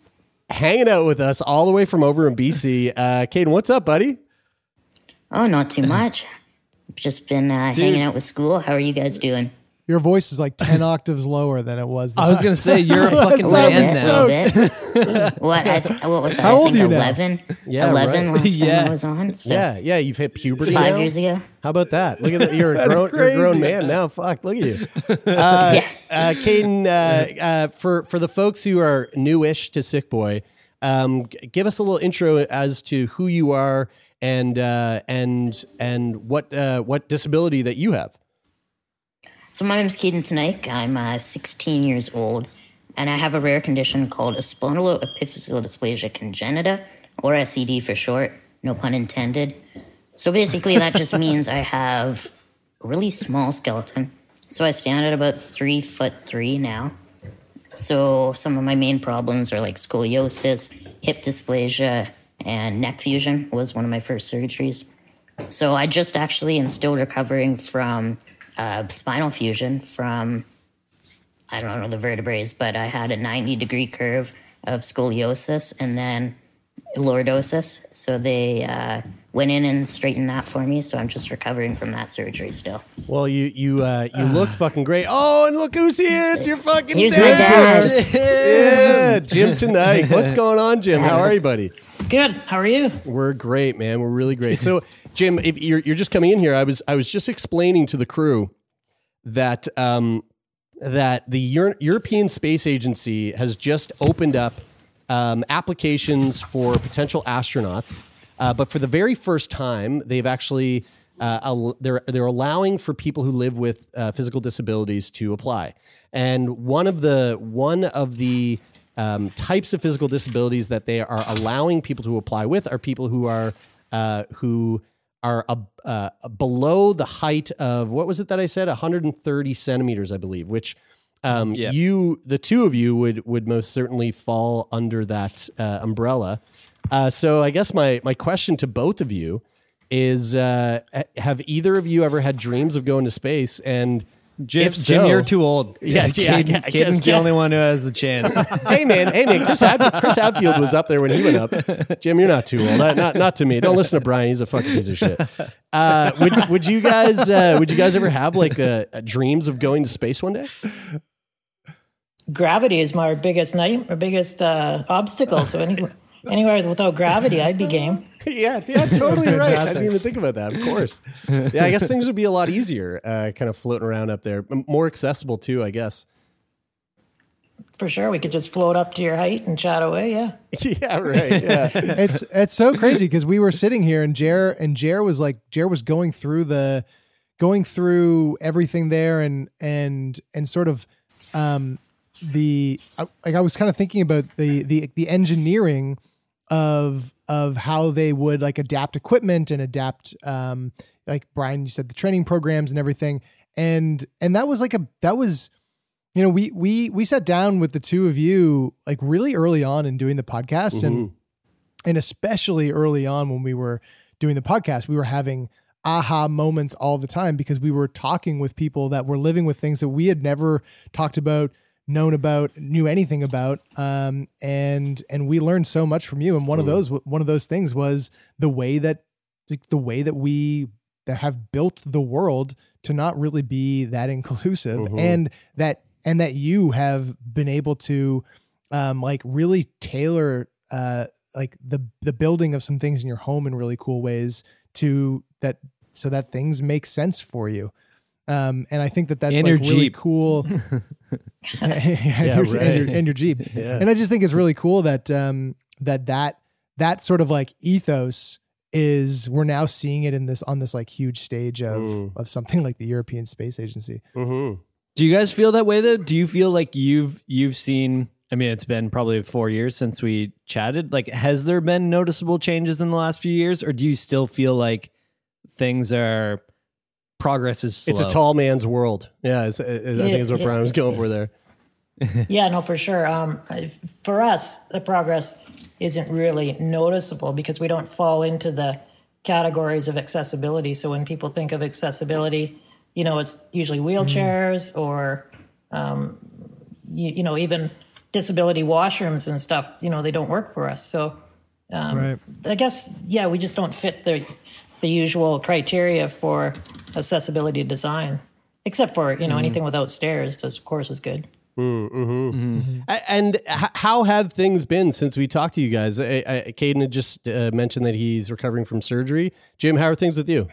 hanging out with us all the way from over in BC. Uh, Caden, what's up, buddy? Oh, not too much. Just been uh, hanging out with school. How are you guys doing? Your voice is like 10 <laughs> octaves lower than it was. the I was last gonna say, you're a <laughs> fucking man now. <laughs> what? I th- what was that? How I old think are you now? 11? Yeah, 11 right. last time Yeah. I was on. So yeah, yeah, you've hit puberty Five now? years ago. How about that? Look at that. You're a grown, you're a grown man now. Fuck, look at you. Uh, uh, Caden, uh, uh, for for the folks who are newish to Sick Boy, um, g- give us a little intro as to who you are and uh, and and what uh, what disability that you have. So my name is Caden Teneycke. I'm uh, 16 years old, and I have a rare condition called spondyloepiphyseal dysplasia congenita, or SED for short. No pun intended. So basically, that just <laughs> means I have a really small skeleton. So I stand at about three foot three now. So some of my main problems are like scoliosis, hip dysplasia, and neck fusion was one of my first surgeries. So I just actually am still recovering from uh, spinal fusion from I don't know the vertebrae, but I had a 90 degree curve of scoliosis and then lordosis. So they uh, went in and straightened that for me. So I'm just recovering from that surgery still. Well, you you uh, you look <sighs> fucking great. Oh, and look who's here! It's your fucking Here's my dad. dad. yeah, <laughs> Jim Teneycke. What's <laughs> going on, Jim? How are you, buddy? Good. How are you? We're great, man. We're really great. So, Jim, if you're you're just coming in here, I was I was just explaining to the crew that um that the Euro- European Space Agency has just opened up um, applications for potential astronauts, uh, but for the very first time, they've actually uh, al- they're they're allowing for people who live with uh, physical disabilities to apply. And one of the one of the um, types of physical disabilities that they are allowing people to apply with are people who are uh, who are uh, uh, below the height of what was it that I said? 130 centimeters I believe which um, Yeah. you the two of you would would most certainly fall under that uh, umbrella. Uh, so I guess my my question to both of you is uh, have either of you ever had dreams of going to space? And Jim, if Jim, you're too old. <laughs> Yeah, yeah, I Caden- guess- I guess- Caden's the only one who has a chance. <laughs> hey man, hey man, Chris, Had- Chris Hadfield was up there when he went up. Jim, you're not too old. Not, not not to me. Don't listen to Brian. He's a fucking piece of shit. Uh, would would you guys uh, would you guys ever have like a, a dreams of going to space one day? Gravity is my biggest night, my biggest uh, obstacle. So any, anywhere without gravity, I'd be game. <laughs> yeah, yeah, totally right. I didn't even think about that. Of course. Yeah, I guess things would be a lot easier, uh, kind of floating around up there, more accessible too. I guess. For sure, we could just float up to your height and chat away. Yeah. <laughs> yeah, right. Yeah. <laughs> it's it's so crazy because we were sitting here and Jer and Jer was like Jer was going through the going through everything there and and and sort of um the I- like I was kind of thinking about the the the engineering of of how they would like adapt equipment and adapt um like Brian you said the training programs and everything. And and that was like a that was you know we we we sat down with the two of you like really early on in doing the podcast. And and especially early on when we were doing the podcast we were having aha moments all the time because we were talking with people that were living with things that we had never talked about known about knew anything about um and and we learned so much from you. And one of those one of those things was the way that the way that we that have built the world to not really be that inclusive Mhm. and that and that you have been able to um like really tailor uh like the the building of some things in your home in really cool ways to that so that things make sense for you um and i think that that's And like your really Jeep. cool <laughs> <laughs> and, Yeah, your, right. and, your, and your jeep <laughs> Yeah. and i just think it's really cool that um that that that sort of like ethos is we're now seeing it in this on this like huge stage of Mm. of something like the european space agency Mm-hmm. Do you guys feel that way though? Do you feel like you've you've seen I mean it's been probably 4 years since we chatted. Like has there been noticeable changes in the last few years or do you still feel like things are progress is slow? It's a tall man's world. Yeah, is, is, I think is what Brian was going for there. <laughs> yeah, no, for sure. Um, for us, the progress isn't really noticeable because we don't fall into the categories of accessibility. So when people think of accessibility, you know, it's usually wheelchairs or, um, you, you know, even disability washrooms and stuff, you know, they don't work for us. So um, Right. I guess, yeah, we just don't fit the, the usual criteria for accessibility design, except for, you know, Mm. anything without stairs, of course, is good. Mm-hmm. A- And how have things been since we talked to you guys? I, I, Caden had just uh, mentioned that he's recovering from surgery. Jim, how are things with you?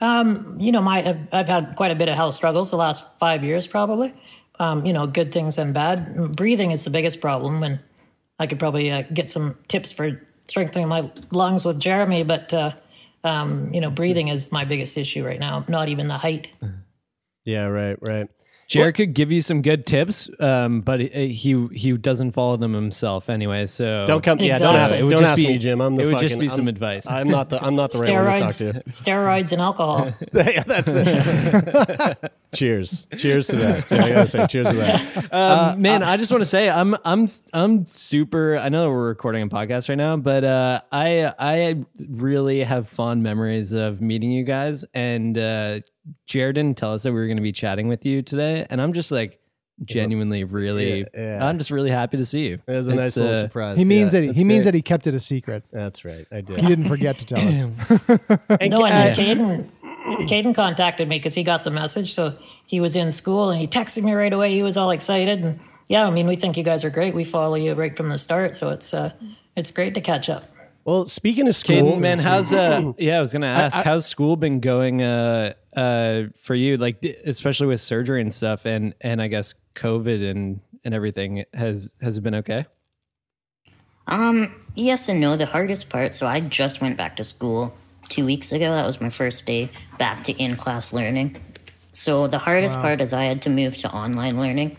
Um, you know, my I've, I've had quite a bit of health struggles the last five years, probably. Um, you know, good things and bad. Breathing is the biggest problem, and I could probably uh, get some tips for strengthening my lungs with Jeremy. But uh, um, you know, breathing is my biggest issue right now. Not even the height. Yeah, right, right. Jared could give you some good tips, um, but he he he doesn't follow them himself anyway. So Don't come. Yeah, don't ask. It would Don't just ask be- me, Jim. I'm the it would fucking, just be some I'm- advice. I'm not the. I'm not the right one to talk Steroids, to. steroids, and alcohol. <laughs> yeah, that's it. <laughs> cheers. Cheers to that. Yeah, I gotta say, cheers to that. <laughs> Um, Uh, man, I just want to say I'm I'm I'm super. I know we're recording a podcast right now, but uh, I I really have fond memories of meeting you guys. And uh, Jared didn't tell us that we were going to be chatting with you today, and I'm just like genuinely really. Yeah, yeah. I'm just really happy to see you. It was a nice It's, little uh, surprise. He means Yeah, that he, that's he means great. that he kept it a secret. That's right. I did. He didn't forget to tell us. <laughs> <laughs> And no, uh, and Caden, Caden contacted me because he got the message. So he was in school and he texted me right away. He was all excited, and yeah, I mean, we think you guys are great. We follow you right from the start, so it's uh, it's great to catch up. Well, speaking of school, Caden, man, how's uh? <clears throat> Yeah, I was gonna ask, I- how's school been going uh uh for you? Like, especially with surgery and stuff, and and I guess COVID and and everything has has it been okay? Um, yes and no. The hardest part, so I just went back to school two weeks ago. That was my first day back to in class learning. So the hardest Wow. part is I had to move to online learning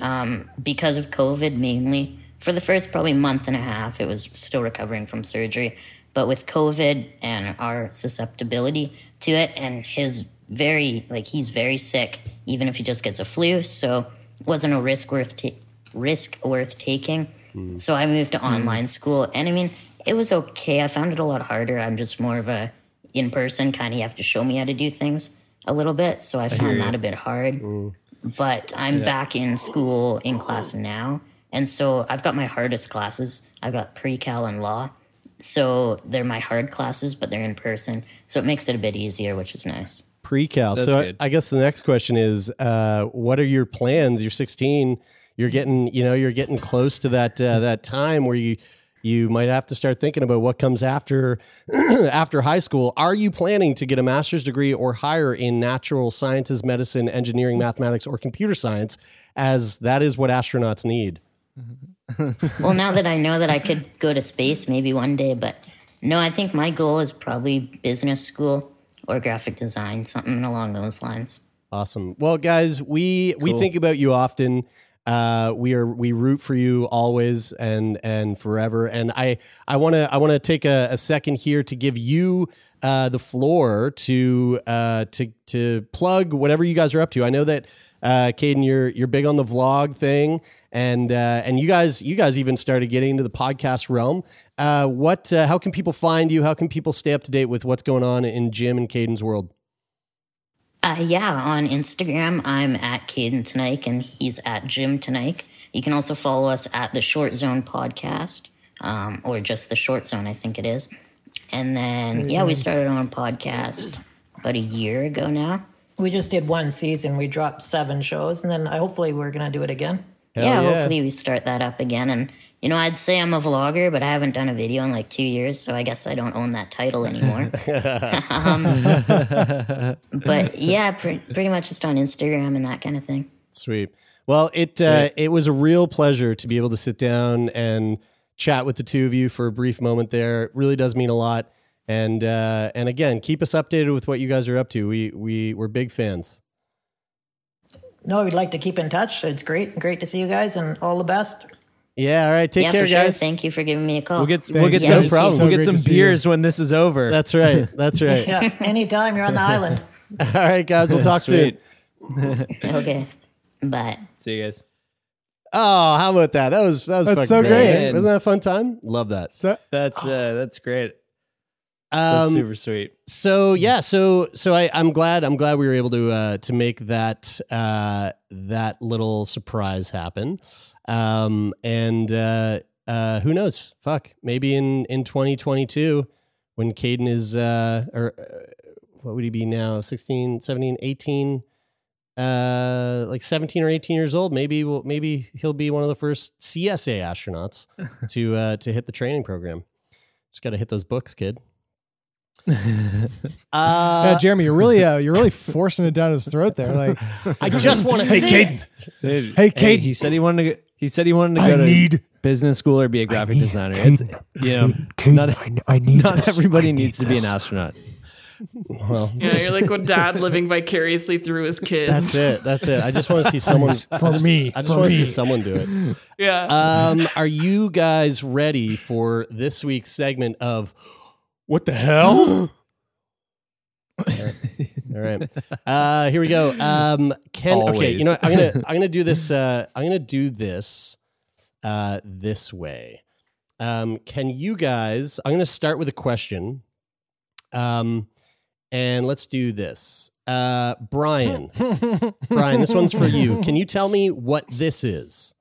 um, because of COVID mainly. For the first probably month and a half, it was still recovering from surgery. But with COVID and our susceptibility to it, and his very, like, he's very sick, even if he just gets a flu. So it wasn't a risk worth, ta- risk worth taking. Hmm. So I moved to hmm. online school, and I mean, it was okay. I found it a lot harder. I'm just more of a in person kind of. You have to show me how to do things a little bit, so I found you. that a bit hard. Hmm. But I'm Yeah. back in school in class now, and so I've got my hardest classes. I've got pre-cal and law, so they're my hard classes, but they're in person, so it makes it a bit easier, which is nice. pre-cal. That's so I, good. I guess the next question is, uh, what are your plans? You're 16. You're getting, you know, you're getting close to that uh, that time where you you might have to start thinking about what comes after <clears throat> after high school. Are you planning to get a master's degree or higher in natural sciences, medicine, engineering, mathematics, or computer science, as that is what astronauts need? <laughs> well, now that I know that I could go to space maybe one day, but no, I think my goal is probably business school or graphic design, something along those lines. Awesome. Well, guys, we we think about you often. Uh, we are we root for you always and and forever. And I I want to I want to take a, a second here to give you uh, the floor to uh, to to plug whatever you guys are up to. I know that uh, Caden, you're you're big on the vlog thing, and uh, and you guys you guys even started getting into the podcast realm. Uh, what? Uh, how can people find you? How can people stay up to date with what's going on in Jim and Caden's world? Uh, yeah, on Instagram, I'm at Caden Teneycke, and he's at Jim Teneycke. You can also follow us at the Short Zone Podcast, um, or just the Short Zone, I think it is. And then, yeah, we started on a podcast about a year ago now. We just did one season. We dropped seven shows, and then hopefully we're going to do it again. Yeah, hopefully we start that up again. And, you know, I'd say I'm a vlogger, but I haven't done a video in like two years, so I guess I don't own that title anymore. <laughs> um, but yeah, pre- pretty much just on Instagram and that kind of thing. Sweet. Well, it uh, it was a real pleasure to be able to sit down and chat with the two of you for a brief moment. There, it really does mean a lot. And uh, and again, keep us updated with what you guys are up to. We we we're big fans. No, we'd like to keep in touch. It's great, great to see you guys, and all the best. Yeah. All right. Take yeah, care, for sure. guys. Thank you for giving me a call. We'll get we'll get Yeah, some we'll get some beers when this is over. That's right. That's right. <laughs> Yeah, anytime you're on the island. <laughs> All right, guys. We'll talk <laughs> soon. Sweet. okay. Bye. See you guys. Oh, how about that? That was that was That's fucking so great. Wasn't that a fun time? Love that. So, That's uh, that's great. That's Um, super sweet. So yeah, so so I, I'm glad I'm glad we were able to uh, to make that uh, that little surprise happen. Um, and uh, uh, who knows? Fuck, maybe in in 2022 when Caden is uh, or uh, what would he be now? 16, 17, 18 uh like 17 or 18 years old maybe we'll, maybe he'll be one of the first CSA astronauts <laughs> to uh to hit the training program just got to hit those books kid <laughs> uh yeah, Jeremy, you're really uh, you're really forcing it down his throat there. Like, <laughs> I just want to see. Hey, say Caden. Dude, Hey, Kate. he said he wanted to. Go, he said he wanted to I go to need- business school or be a graphic need- designer. It's you know, not, I need not this. everybody I need needs to be an astronaut. well <laughs> Yeah, you're like with dad living vicariously through his kids. that's it that's it I just want to see someone For me, I just for want to see someone do it Yeah. um are you guys ready for this week's segment of what the hell <gasps> All right. Uh, here we go. Um, Ken. Okay. You know, what? I'm gonna I'm gonna do this. <laughs> Uh, I'm gonna do this. Uh, this way. Um, can you guys? I'm gonna start with a question. Um, and let's do this. Uh, Brian. <laughs> Brian, this one's for you. Can you tell me what this is?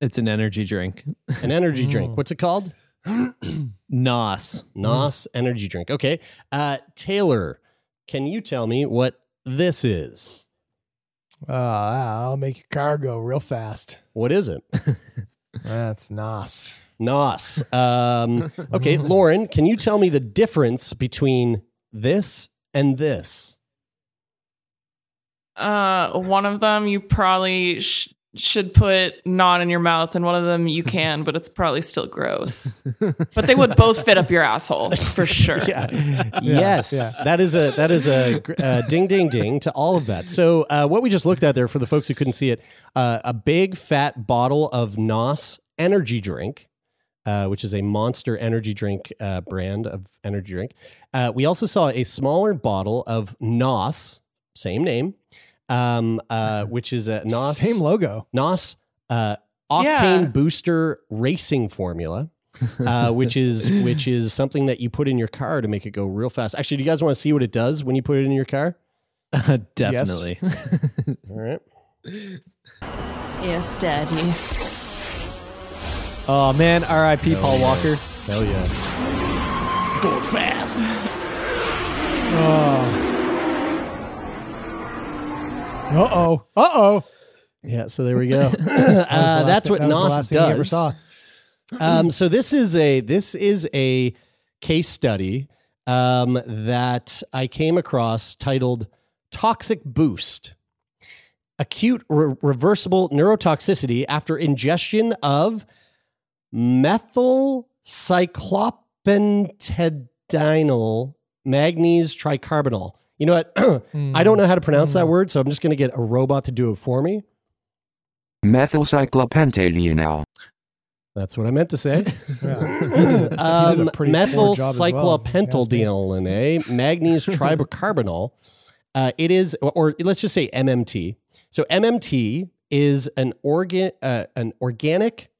It's an energy drink. An energy <laughs> drink. What's it called? <clears throat> Nos. Nos energy drink. Okay. Uh, Taylor, can you tell me what this is? uh, I'll make your car go real fast. What is it? <laughs> That's nos. Nos. Um, <laughs> okay, Lauren, can you tell me the difference between this and this? Uh, one of them you probably sh- should put not in your mouth, and one of them you can, but it's probably still gross. but they would both fit up your asshole for <laughs> sure. Yeah. <laughs> yes, that is a that is a uh, ding ding ding to all of that. So uh, what we just looked at there for the folks who couldn't see it, uh, a big fat bottle of Nos energy drink. Uh, which is a monster energy drink uh, brand of energy drink. Uh, we also saw a smaller bottle of Nos, same name, um, uh, which is a Nos <laughs> Same logo. Nos uh, octane Yeah. booster racing formula, uh, which is <laughs> which is something that you put in your car to make it go real fast. Actually, do you guys want to see what it does when you put it in your car? Definitely. <laughs> All right. Yes, daddy. oh man, R.I.P. Paul Walker. Hell yeah. Going fast. Uh oh. Uh oh. Yeah, so there we go. <laughs> uh, that's what that Nos you ever does. saw. <clears throat> um, so this is a this is a case study um, that I came across titled "Toxic Boost: Acute re- Reversible Neurotoxicity After Ingestion of Methyl Cyclopentadienyl Magnesium Tricarbonyl." You know what? <clears throat> I don't know how to pronounce that word, so I'm just going to get a robot to do it for me. Methylcyclopentadienyl. That's what I meant to say. <laughs> Yeah. <laughs> You did a um, pretty methyl poor job as well, if you ask me. manganese <laughs> tribocarbonyl. Uh, it is, or, or let's just say MMT. So MMT is an organ, uh, an organic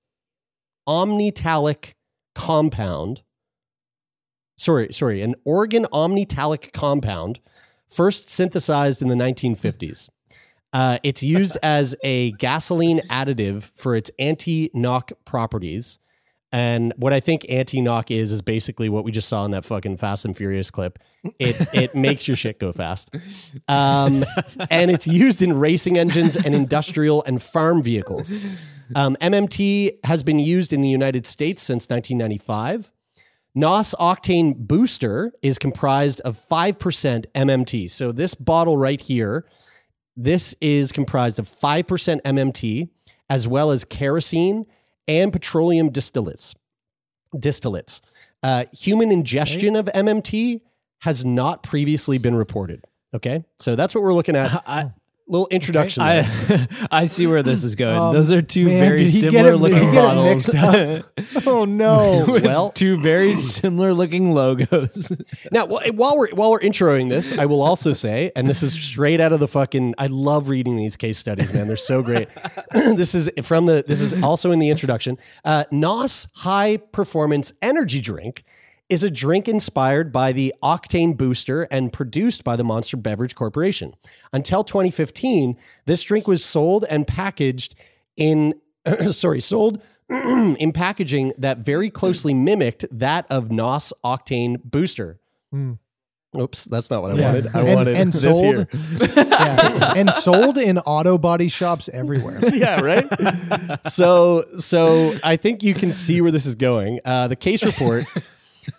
omnitalic compound. Sorry, sorry, an organometallic compound, first synthesized in the 1950s. Uh, it's used <laughs> as a gasoline additive for its anti-knock properties. And what I think anti-knock is is basically what we just saw in that fucking Fast and Furious clip. It it <laughs> makes your shit go fast. Um, and it's used in racing engines and industrial and farm vehicles. Um, MMT has been used in the United States since 1995. NOS Octane Booster is comprised of 5% MMT. So this bottle right here, this is comprised of 5% MMT as well as kerosene and petroleum distillates. Distillates. Uh, human ingestion of MMT has not previously been reported. Okay, so that's what we're looking at. <laughs> I, Little introduction. there. I, <laughs> I see where this is going. Um, Those are two man, very did he get similar it- looking he get it bottles. mixed up? <laughs> Oh no. Well- two very similar looking logos. <laughs> Now, while we're while we're introing this, I will also say, and this is straight out of the fucking. I love reading these case studies, man. They're so great. <clears throat> this is from the. This is also in the introduction. Uh, Nos High Performance Energy Drink is a drink inspired by the Octane Booster and produced by the Monster Beverage Corporation. Until 2015, this drink was sold and packaged in <clears throat> sorry, sold <clears throat> in packaging that very closely mimicked that of NOS Octane Booster. Hmm. Oops, that's not what I Yeah. wanted. I And- wanted and this sold- here. <laughs> yeah. and sold in auto body shops everywhere. <laughs> yeah, right. so, so I think you can see where this is going. Uh, the case report: <laughs>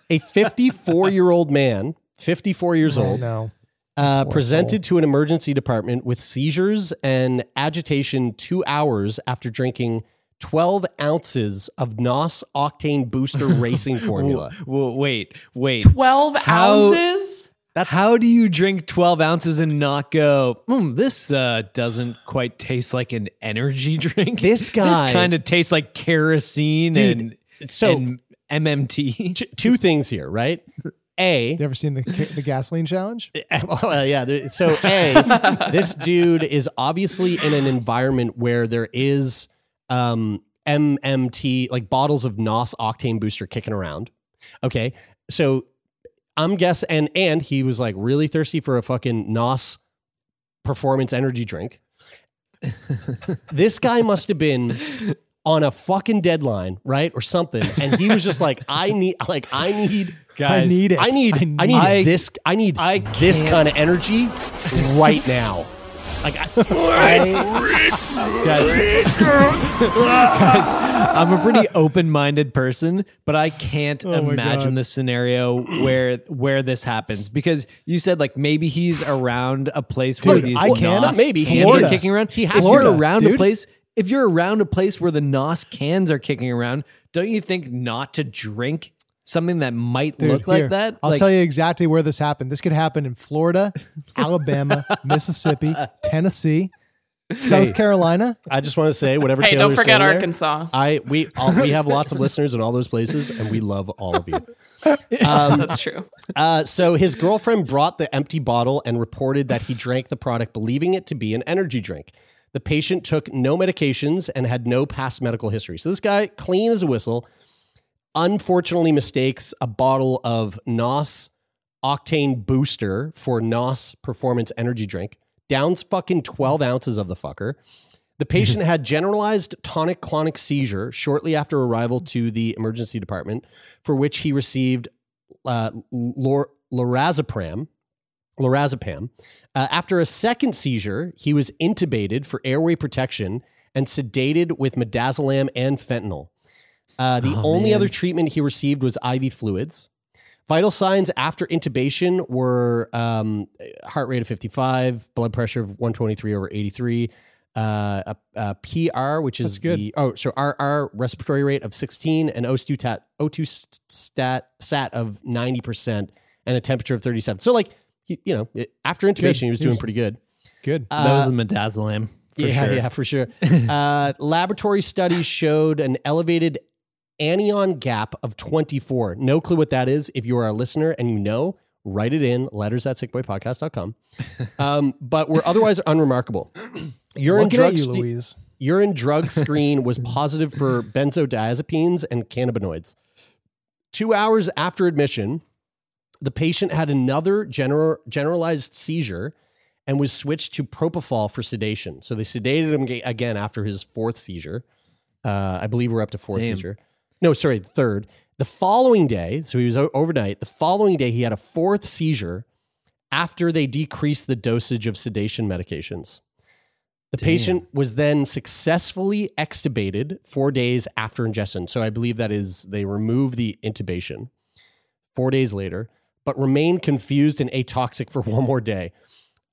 a 54 year old man, 54 years old, no. uh, Poor presented to an emergency department with seizures and agitation two hours after drinking 12 ounces of NOS Octane Booster <laughs> Racing Formula. Well, wait, wait. 12 How- ounces? How do you drink 12 ounces and not go, hmm, this uh, doesn't quite taste like an energy <laughs> drink? This guy- This kind of tastes like kerosene Dude, and, so- and MMT. T- two things here, right? <laughs> A, You ever seen the the gasoline challenge? <laughs> well, yeah. there- So, a <laughs> this dude is obviously in an environment where there is um, MMT, like bottles of NOS octane booster kicking around. Okay, so I'm guess and and he was like really thirsty for a fucking NOS performance energy drink. this guy must have been on a fucking deadline, right, or something, and he was just like, I need, like, I need. Guys, I need it. I need, I need, I- this. I need I this kind of energy right now. Like, I, <laughs> guys, guys, I'm a pretty open-minded person, but I can't Oh imagine the scenario where where this happens because you said like maybe he's around a place where Dude, these I can- NOS maybe. He cans kicking around. He has Florida, around a place, if you're around a place where the NOS cans are kicking around, don't you think not to drink something that might Dude, look like here, that? I'll Like, tell you exactly where this happened. This could happen in Florida, <laughs> Alabama, Mississippi, Tennessee, South Carolina. I just want to say whatever. Hey, don't forget saying there, Arkansas. I we all, we have lots of listeners in all those places, and we love all of you. <laughs> Um, That's true. Uh, so his girlfriend brought the empty bottle and reported that he drank the product, believing it to be an energy drink. The patient took no medications and had no past medical history. So this guy, clean as a whistle, unfortunately mistakes a bottle of NOS Octane Booster for NOS Performance Energy Drink. Downs fucking 12 ounces of the fucker. The <laughs> patient had generalized tonic clonic seizure shortly after arrival to the emergency department, for which he received uh, lor- lorazepam. Lorazepam. Uh, after a second seizure, he was intubated for airway protection and sedated with midazolam and fentanyl. Uh, the Oh, only man. other treatment he received was IV fluids. Vital signs after intubation were um, heart rate of 55, blood pressure of 123 over 83, uh, a, a PR, which is good. the oh, so RR respiratory rate of 16, and O2 tat, O2 stat sat of 90 percent, and a temperature of 37. So like you, you know, it- after intubation, he was He doing was- pretty good. Good. that was a midazolam. For yeah, sure. yeah, for sure. <laughs> uh, laboratory studies showed an elevated anion gap of 24. No clue what that is. If you are a listener and you know, write it in letters at sickboypodcast.com. <laughs> Um, but were otherwise unremarkable. Urine drug at you, sc- Louise. urine drug <laughs> screen was positive for benzodiazepines and cannabinoids. Two hours after admission, the patient had another general, generalized seizure and was switched to propofol for sedation. So they sedated him ga- again after his fourth seizure. Uh, I believe we're up to fourth Damn. seizure. No, sorry, third. The following day, so he was o- overnight. The following day, he had a fourth seizure after they decreased the dosage of sedation medications. The patient was then successfully extubated four days after ingestion. So I believe that is they remove the intubation four days later, but remained confused and ataxic for <laughs> one more day.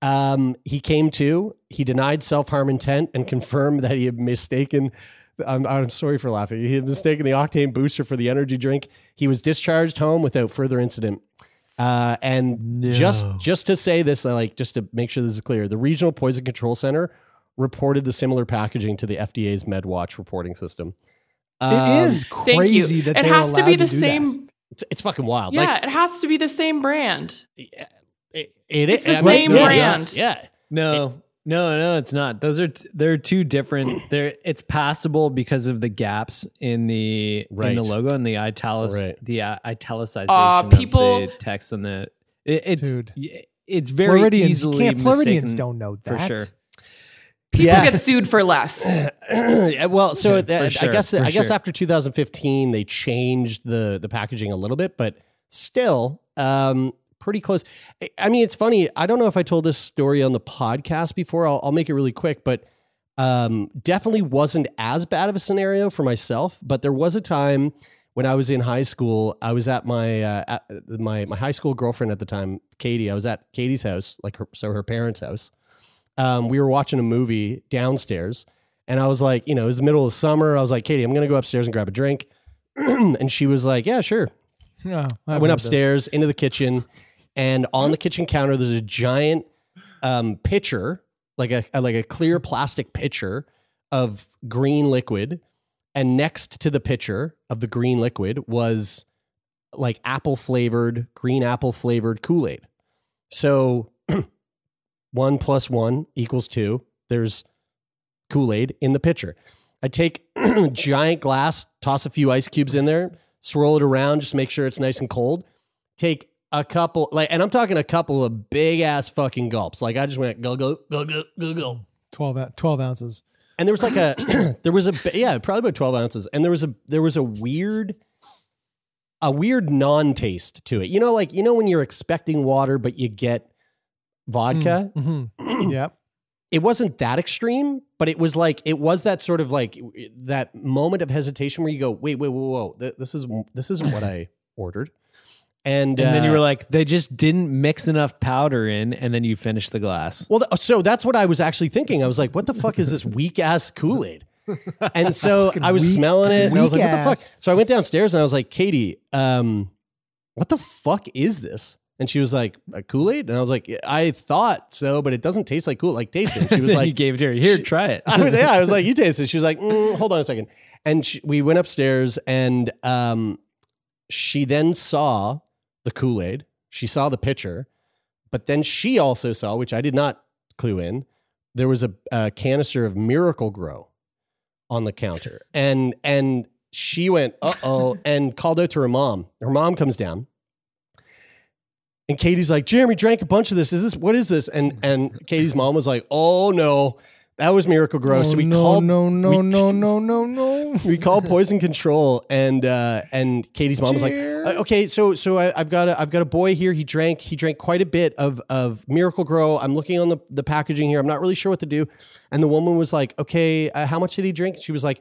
Um, he came to, he denied self harm intent and confirmed that he had mistaken. I'm, I'm sorry for laughing. He had mistaken the octane booster for the energy drink. He was discharged home without further incident. Uh, and just just to say this, uh, like just to make sure this is clear, the Regional Poison Control Center reported the similar packaging to the FDA's MedWatch reporting system. it Um, is crazy that it they're has to be allowed the same. that. Same. It's, it's fucking wild. Yeah, Like it has to be the same brand. it, it It's is the same yeah, brand. Yeah. No, No, no, it's not. Those are t- they're two different. <clears throat> They're it's passable because of the gaps in the in the logo and the italic Right. the uh, italicization Uh, people- of the text and the it, it's Dude. it's very Floridians, easily you can't, Floridians mistaken don't know that for sure. People Yeah. get sued for less. <clears throat> Well, so Yeah, that- for I guess for I guess sure. after 2015 they changed the the packaging a little bit, but still um, pretty close. I- I mean, it's funny. I don't know if I told this story on the podcast before. I'll, I'll make it really quick, but um, definitely wasn't as bad of a scenario for myself. But there was a time when I was in high school. I was at my uh, at my my high school girlfriend at the time, Katie. I was at Katie's house, like her, so her parents' house. Um, we were watching a movie downstairs, and I was like, you know, it was the middle of summer. I was like, Katie, I'm gonna go upstairs and grab a drink, <clears throat> and she was like, Yeah, sure. I went upstairs into the kitchen, and on the kitchen counter, there's a giant um, pitcher, like a, a- like a clear plastic pitcher of green liquid, and next to the pitcher of the green liquid was like apple flavored, green apple flavored Kool Aid. So one plus one equals two. There's Kool Aid in the pitcher. I take <clears throat> giant glass, toss a few ice cubes in there, swirl it around, just make sure it's nice and cold. Take a couple, like, and I'm talking a couple of big ass fucking gulps. Like I just went go go go go go go. 12, 12 ounces. And there was like a, <clears throat> <clears throat> there was a, yeah, probably about 12 ounces. And there was a, there was a weird, a weird non taste to it. You know, like, you know, when you're expecting water, but you get vodka. Mm-hmm. yep. It wasn't that extreme, but it was like, it was that sort of like that moment of hesitation where you go, wait, wait, whoa, whoa, this is, this isn't what I <laughs> ordered. And, And then you uh, were like, they just didn't mix enough powder in, and then you finished the glass. Well, th- so that's what I was actually thinking. I was like, what the fuck is this weak ass Kool Aid? And so <laughs> I was weak- smelling it and I was like, what the fuck? So I went downstairs and I was like, Katie, um, what the fuck is this? And she was like, a Kool Aid? And I was like, I thought so, but it doesn't taste like Kool Like, taste it. She was <laughs> like, you gave it to her. Here, try it. <laughs> I was, yeah, I was like, <laughs> you taste it. She was like, mm, hold on a second. And she, we went upstairs and um, she then saw the Kool Aid. She saw the pitcher, but then she also saw, which I did not clue in, there was a, a canister of Miracle-Gro on the counter, and and she went, uh oh, and called out to her mom. Her mom comes down. And Katie's like, Jeremy drank a bunch of this. Is this what is this? And and Katie's mom was like, Oh no, that was Miracle-Gro. so we Oh, no, called no, no, we- no, <laughs> no, no, no. we called poison control and uh and katie's mom was like uh, okay so so I, i've got a i've got a boy here he drank he drank quite a bit of of miracle-gro i'm looking on the the packaging here i'm not really sure what to do and the woman was like okay uh, how much did he drink she was like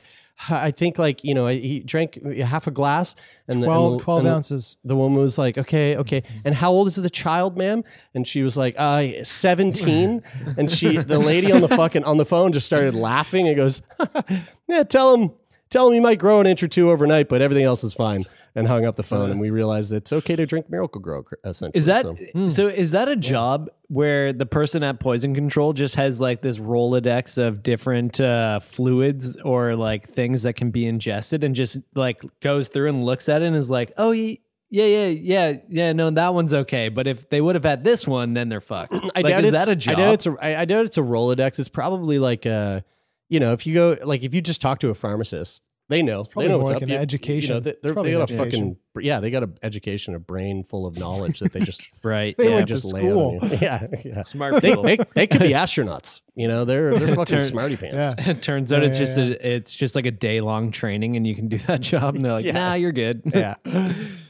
i think like you know he drank half a glass and the, 12 and 12 and ounces. the woman was like, okay, okay. And how old is the child, ma'am? And she was like, uh, 17. <laughs> and she, the lady on the fucking, on the phone just started laughing and goes, <laughs> yeah, tell him, tell him he might grow an inch or two overnight, but everything else is fine. And hung up the phone. And uh. we realized it's okay to drink Miracle-Gro, essentially. Is that so. Uh, so? Is that a job where the person at poison control just has like this rolodex of different uh, fluids or like things that can be ingested, and just like goes through and looks at it and is like, oh ye- yeah, yeah, yeah, yeah, no, that one's okay. But if they would have had this one, then they're fucked. <clears throat> I like, doubt is it's, that a job? I doubt it's a, I, I doubt it's a Rolodex. It's probably like a, you know, if you go, like if you just talk to a pharmacist, they know. They know what's like up. an You- you know, education. they, they're- they an got a education. fucking, yeah, they got an education, a brain full of knowledge that they just, <laughs> right. They yeah. went to just lay on school. you. <laughs> Yeah, yeah. Smart They, people. they, they could be <laughs> astronauts. You know, they're they're fucking Turn- smarty pants. Yeah. It turns out Yeah, it's yeah, just yeah. a it's just like a day long training and you can do that job and they're like, Yeah. nah, you're good. Yeah,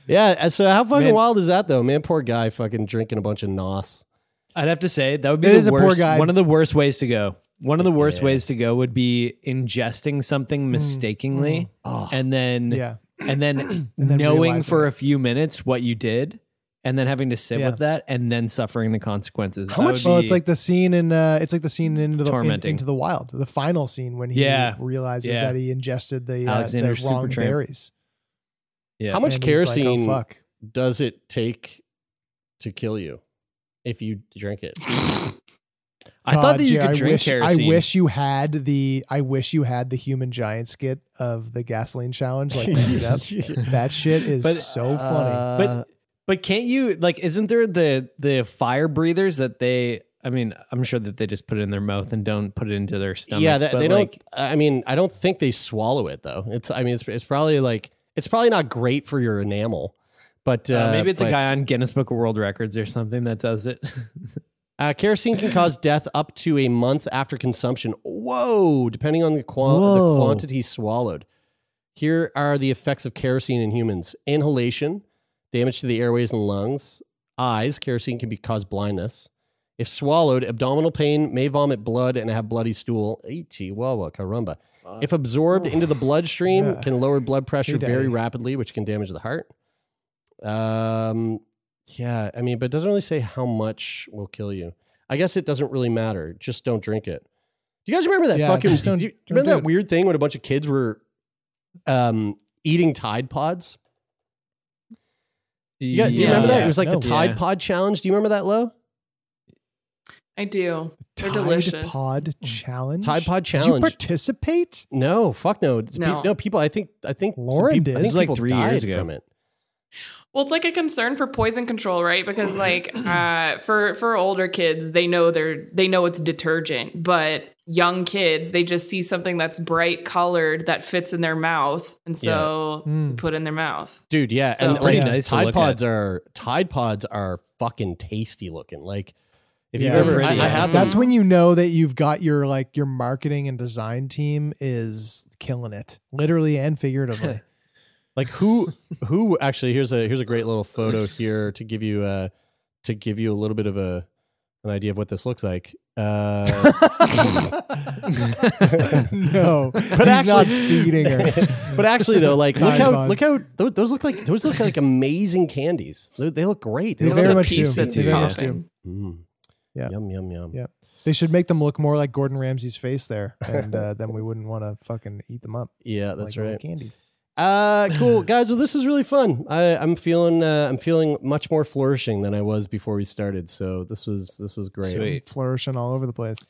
yeah. So how fucking Man. wild is that though, man? Poor guy, fucking drinking a bunch of nos. I'd have to say that would be It the is a poor worst. guy. One of the worst ways to go. One of the worst Yeah. ways to go would be ingesting something mistakenly, and then Mm. Yeah. and then <clears throat> then knowing for it. a few minutes what you did, and then having to sit Yeah. with that, and then suffering the consequences. How That much- would Well, it's like the scene in uh, it's like the scene in into the in, into the wild, the final scene when he Yeah. realizes Yeah. that he ingested the uh, the wrong Supertramp. berries. yeah. How much And he's like, oh, kerosene fuck. does it take to kill you if you drink it? <laughs> I thought that you Jay, could I drink wish, kerosene. I wish you had the I wish you had the human giant skit of the gasoline challenge like <laughs> up. that shit is But, so funny. Uh, but but can't you like isn't there the the fire breathers that they I mean, I'm sure that they just put it in their mouth and don't put it into their stomach. yeah, that, but they like, don't. I mean, I don't think they swallow it though. It's. I mean, it's, it's probably like it's probably not great for your enamel. But uh, uh, maybe it's but, a guy on Guinness Book of World Records or something that does it. <laughs> Uh, kerosene can cause <clears throat> death up to a month after consumption. Whoa! Depending on the, qua- the quantity swallowed. Here are the effects of kerosene in humans: inhalation, damage to the airways and lungs, eyes. Kerosene can be cause blindness. If swallowed, abdominal pain, may vomit blood, and have bloody stool. Ay, chihuahua, caramba. If absorbed into the bloodstream, Yeah. <sighs> can lower blood pressure very rapidly, which can damage the heart. Um, yeah, I mean, but it doesn't really say how much will kill you. I guess it doesn't really matter. Just don't drink it. Do you guys remember that Yeah, fucking? just don't- do you, do you don't remember do that it. weird thing when a bunch of kids were um, eating Tide Pods? You got- do you remember that? It was like the Tide Yeah. Pod challenge. Do you remember that, Lo? I do. They're Tide delicious. Pod challenge. Tide Pod challenge. Did you challenge. participate? No, fuck no. It's pe- No. no, people. I think. I think some Lauren people, did. I This think is like people three died years ago. from it. Well, it's like a concern for poison control, right? Because like <clears throat> uh, for for older kids, they know they're they know it's detergent, but young kids they just see something that's bright colored that fits in their mouth, and so Mm. put in their mouth. dude. Yeah, So- and Pretty like nice Tide look Pods are Tide Pods are fucking tasty looking. Like if Yeah, you've ever, pretty, I, I yeah. have them. That's when you know that you've got your like your marketing and design team is killing it, literally and figuratively. <laughs> Like who who actually here's a here's a great little photo here to give you uh to give you a little bit of a an idea of what this looks like. Uh, <laughs> no, but he's not actually feeding her. <laughs> but actually though, like look how look how those, those look like those look like amazing candies. They, they look great. They look very much do. They very much do. Mm. Yeah. Yum yum yum. Yeah. They should make them look more like Gordon Ramsay's face there, and uh, then we wouldn't want to fucking eat them up. <laughs> Yeah, that's like right. Candies. Uh, cool <laughs> guys. Well, this was really fun. I, I'm feeling uh, I'm feeling much more flourishing than I was before we started. So this was this was great. Sweet. Flourishing all over the place.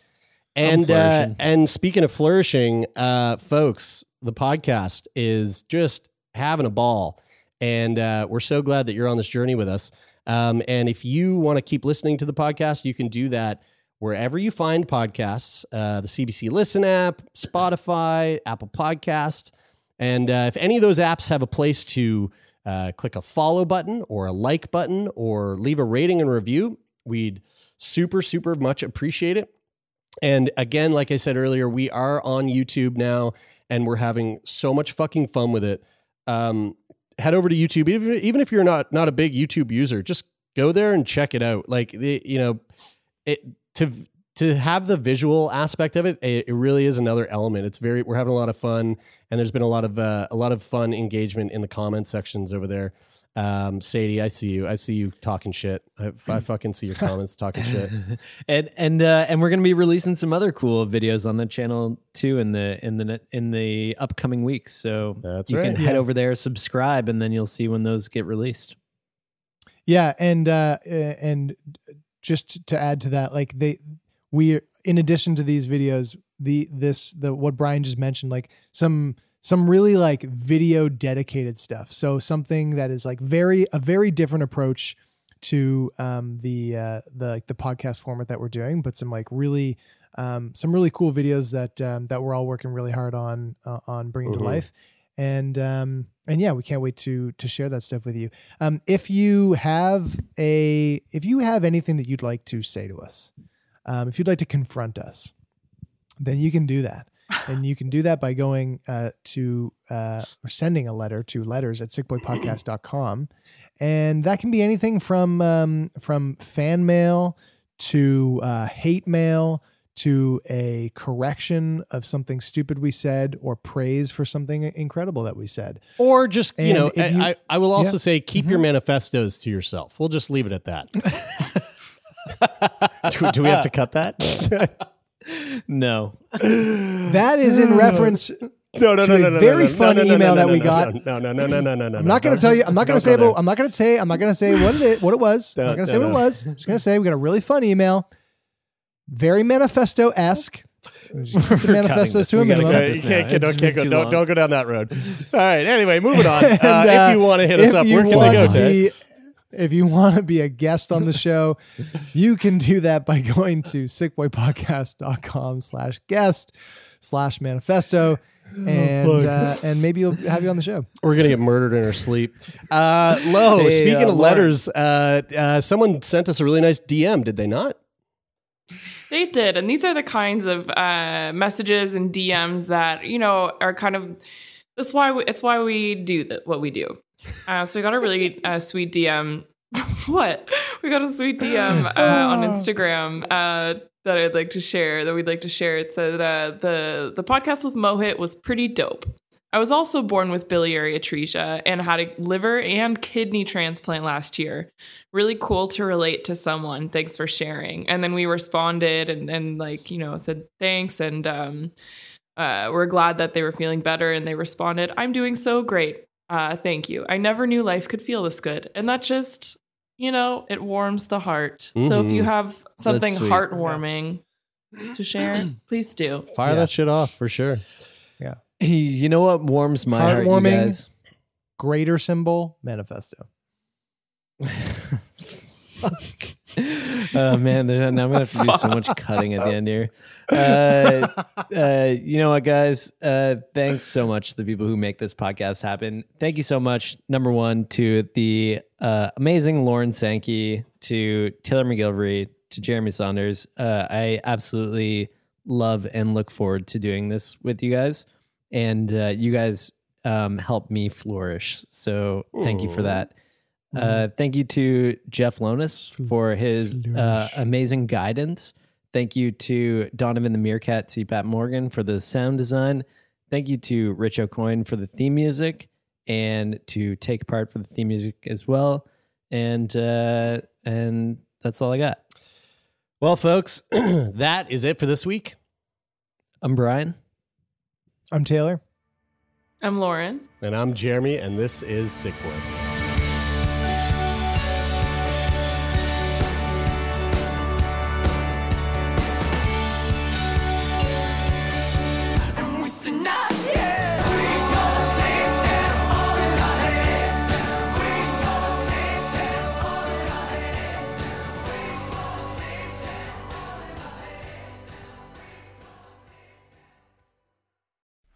And uh, and speaking of flourishing, uh, folks, the podcast is just having a ball, and uh, we're so glad that you're on this journey with us. Um, and if you want to keep listening to the podcast, you can do that wherever you find podcasts: uh, the CBC Listen app, Spotify, Apple Podcast, and uh, if any of those apps have a place to uh, click a follow button or a like button or leave a rating and review, we'd super super much appreciate it. And again, like I said earlier, we are on YouTube now and we're having so much fucking fun with it. Um, head over to YouTube, even, even if you're not, not a big YouTube user, just go there and check it out. Like, the, you know, it, to, to have the visual aspect of it, it, it really is another element. It's very, we're having a lot of fun and there's been a lot of, uh, a lot of fun engagement in the comment sections over there. Um, Sadie, I see you. I see you talking shit. I, I fucking see your comments talking shit. <laughs> and and uh, and we're gonna be releasing some other cool videos on the channel too in the in the in the upcoming weeks. So That's you right. can head over there, subscribe, and then you'll see when those get released. Yeah, and uh, uh, and just to add to that, like they, we in addition to these videos, the this the what Brian just mentioned, like some some really like video dedicated stuff. So something that is like very a very different approach to um, the uh, the like the podcast format that we're doing, but some like really um, some really cool videos that um, that we're all working really hard on uh, on bringing Mhm. to life and um and yeah we can't wait to to share that stuff with you um if you have a if you have anything that you'd like to say to us um if you'd like to confront us then you can do that <laughs> and you can do that by going uh to uh or sending a letter to letters at sickboypodcast.com and that can be anything from um from fan mail to uh hate mail to a correction of something stupid we said or praise for something incredible that we said. Or just, you know, you- I, I, will also Yeah. say keep your manifestos to yourself. We'll just leave it at that. <laughs> do, do we have to cut that? No. That is in reference No, no, to no, a no, no, very no, no, funny no, no, email no, that we got. No, no, no, no, no, no, no. I'm not going to tell you. I'm not going to say. About, I'm not going to say. I'm not going to say what it is, what it was. I'm not going to say what it was. I'm just going to say we got a really fun email, very manifesto esque. Manifestos to a minimum. cut you can't, now. can't, don't, can't go, don't, don't go down that road. All right. Anyway, moving on. Uh, And, uh, if you want to hit us up, where can they go, to Ted? Be- if you want to be a guest on the show, you can do that by going to sickboypodcast.com slash guest slash manifesto. And fuck. uh, and maybe you'll have you on the show. We're gonna get murdered in our sleep. <laughs> Uh, Lo, Hey, speaking uh, of Lauren. letters, uh, uh, someone sent us a really nice DM. Did they not? They did, and these are the kinds of uh, messages and DMs that you know are kind of. That's why we, it's why we do that. What we do. Uh, so we got a really uh, sweet DM. <laughs> what we got a sweet DM uh, on Instagram uh, that I'd like to share. That we'd like to share. It said uh, the the podcast with Mohit was pretty dope. I was also born with biliary atresia and had a liver and kidney transplant last year. Really cool to relate to someone. Thanks for sharing. And then we responded and, and like, you know, said thanks. And um, uh, we're glad that they were feeling better. And they responded, I'm doing so great. Uh, thank you. I never knew life could feel this good. And that just, you know, it warms the heart. So if you Mhm. have something sweet. heartwarming to share, <clears throat> please do. Fire that shit off for sure. Yeah. <clears throat> You know what warms my heart, you Heartwarming, guys? greater symbol, manifesto. <laughs> <laughs> <laughs> oh man, now I'm gonna have to do so much cutting at the end here. Uh, uh, you know what, guys? Uh, thanks so much to the people who make this podcast happen. Thank you so much. Number one to the uh, amazing Lauren Sankey, to Taylor MacGillivary, to Jeremie Saunders. Uh, I absolutely love and look forward to doing this with you guys, and uh, you guys um, help me flourish. So thank you for that. Uh, thank you to Jeff Lonis for his uh, amazing guidance. Thank you to Donovan the Meerkat, CPAP Morgan for the sound design. Thank you to Rich Aucoin for the theme music and to Take Part for the theme music as well. And uh, and that's all I got. Well, folks, <clears throat> that is it for this week. I'm Brian. I'm Taylor. I'm Lauren. And I'm Jeremy, and this is Sick Boy.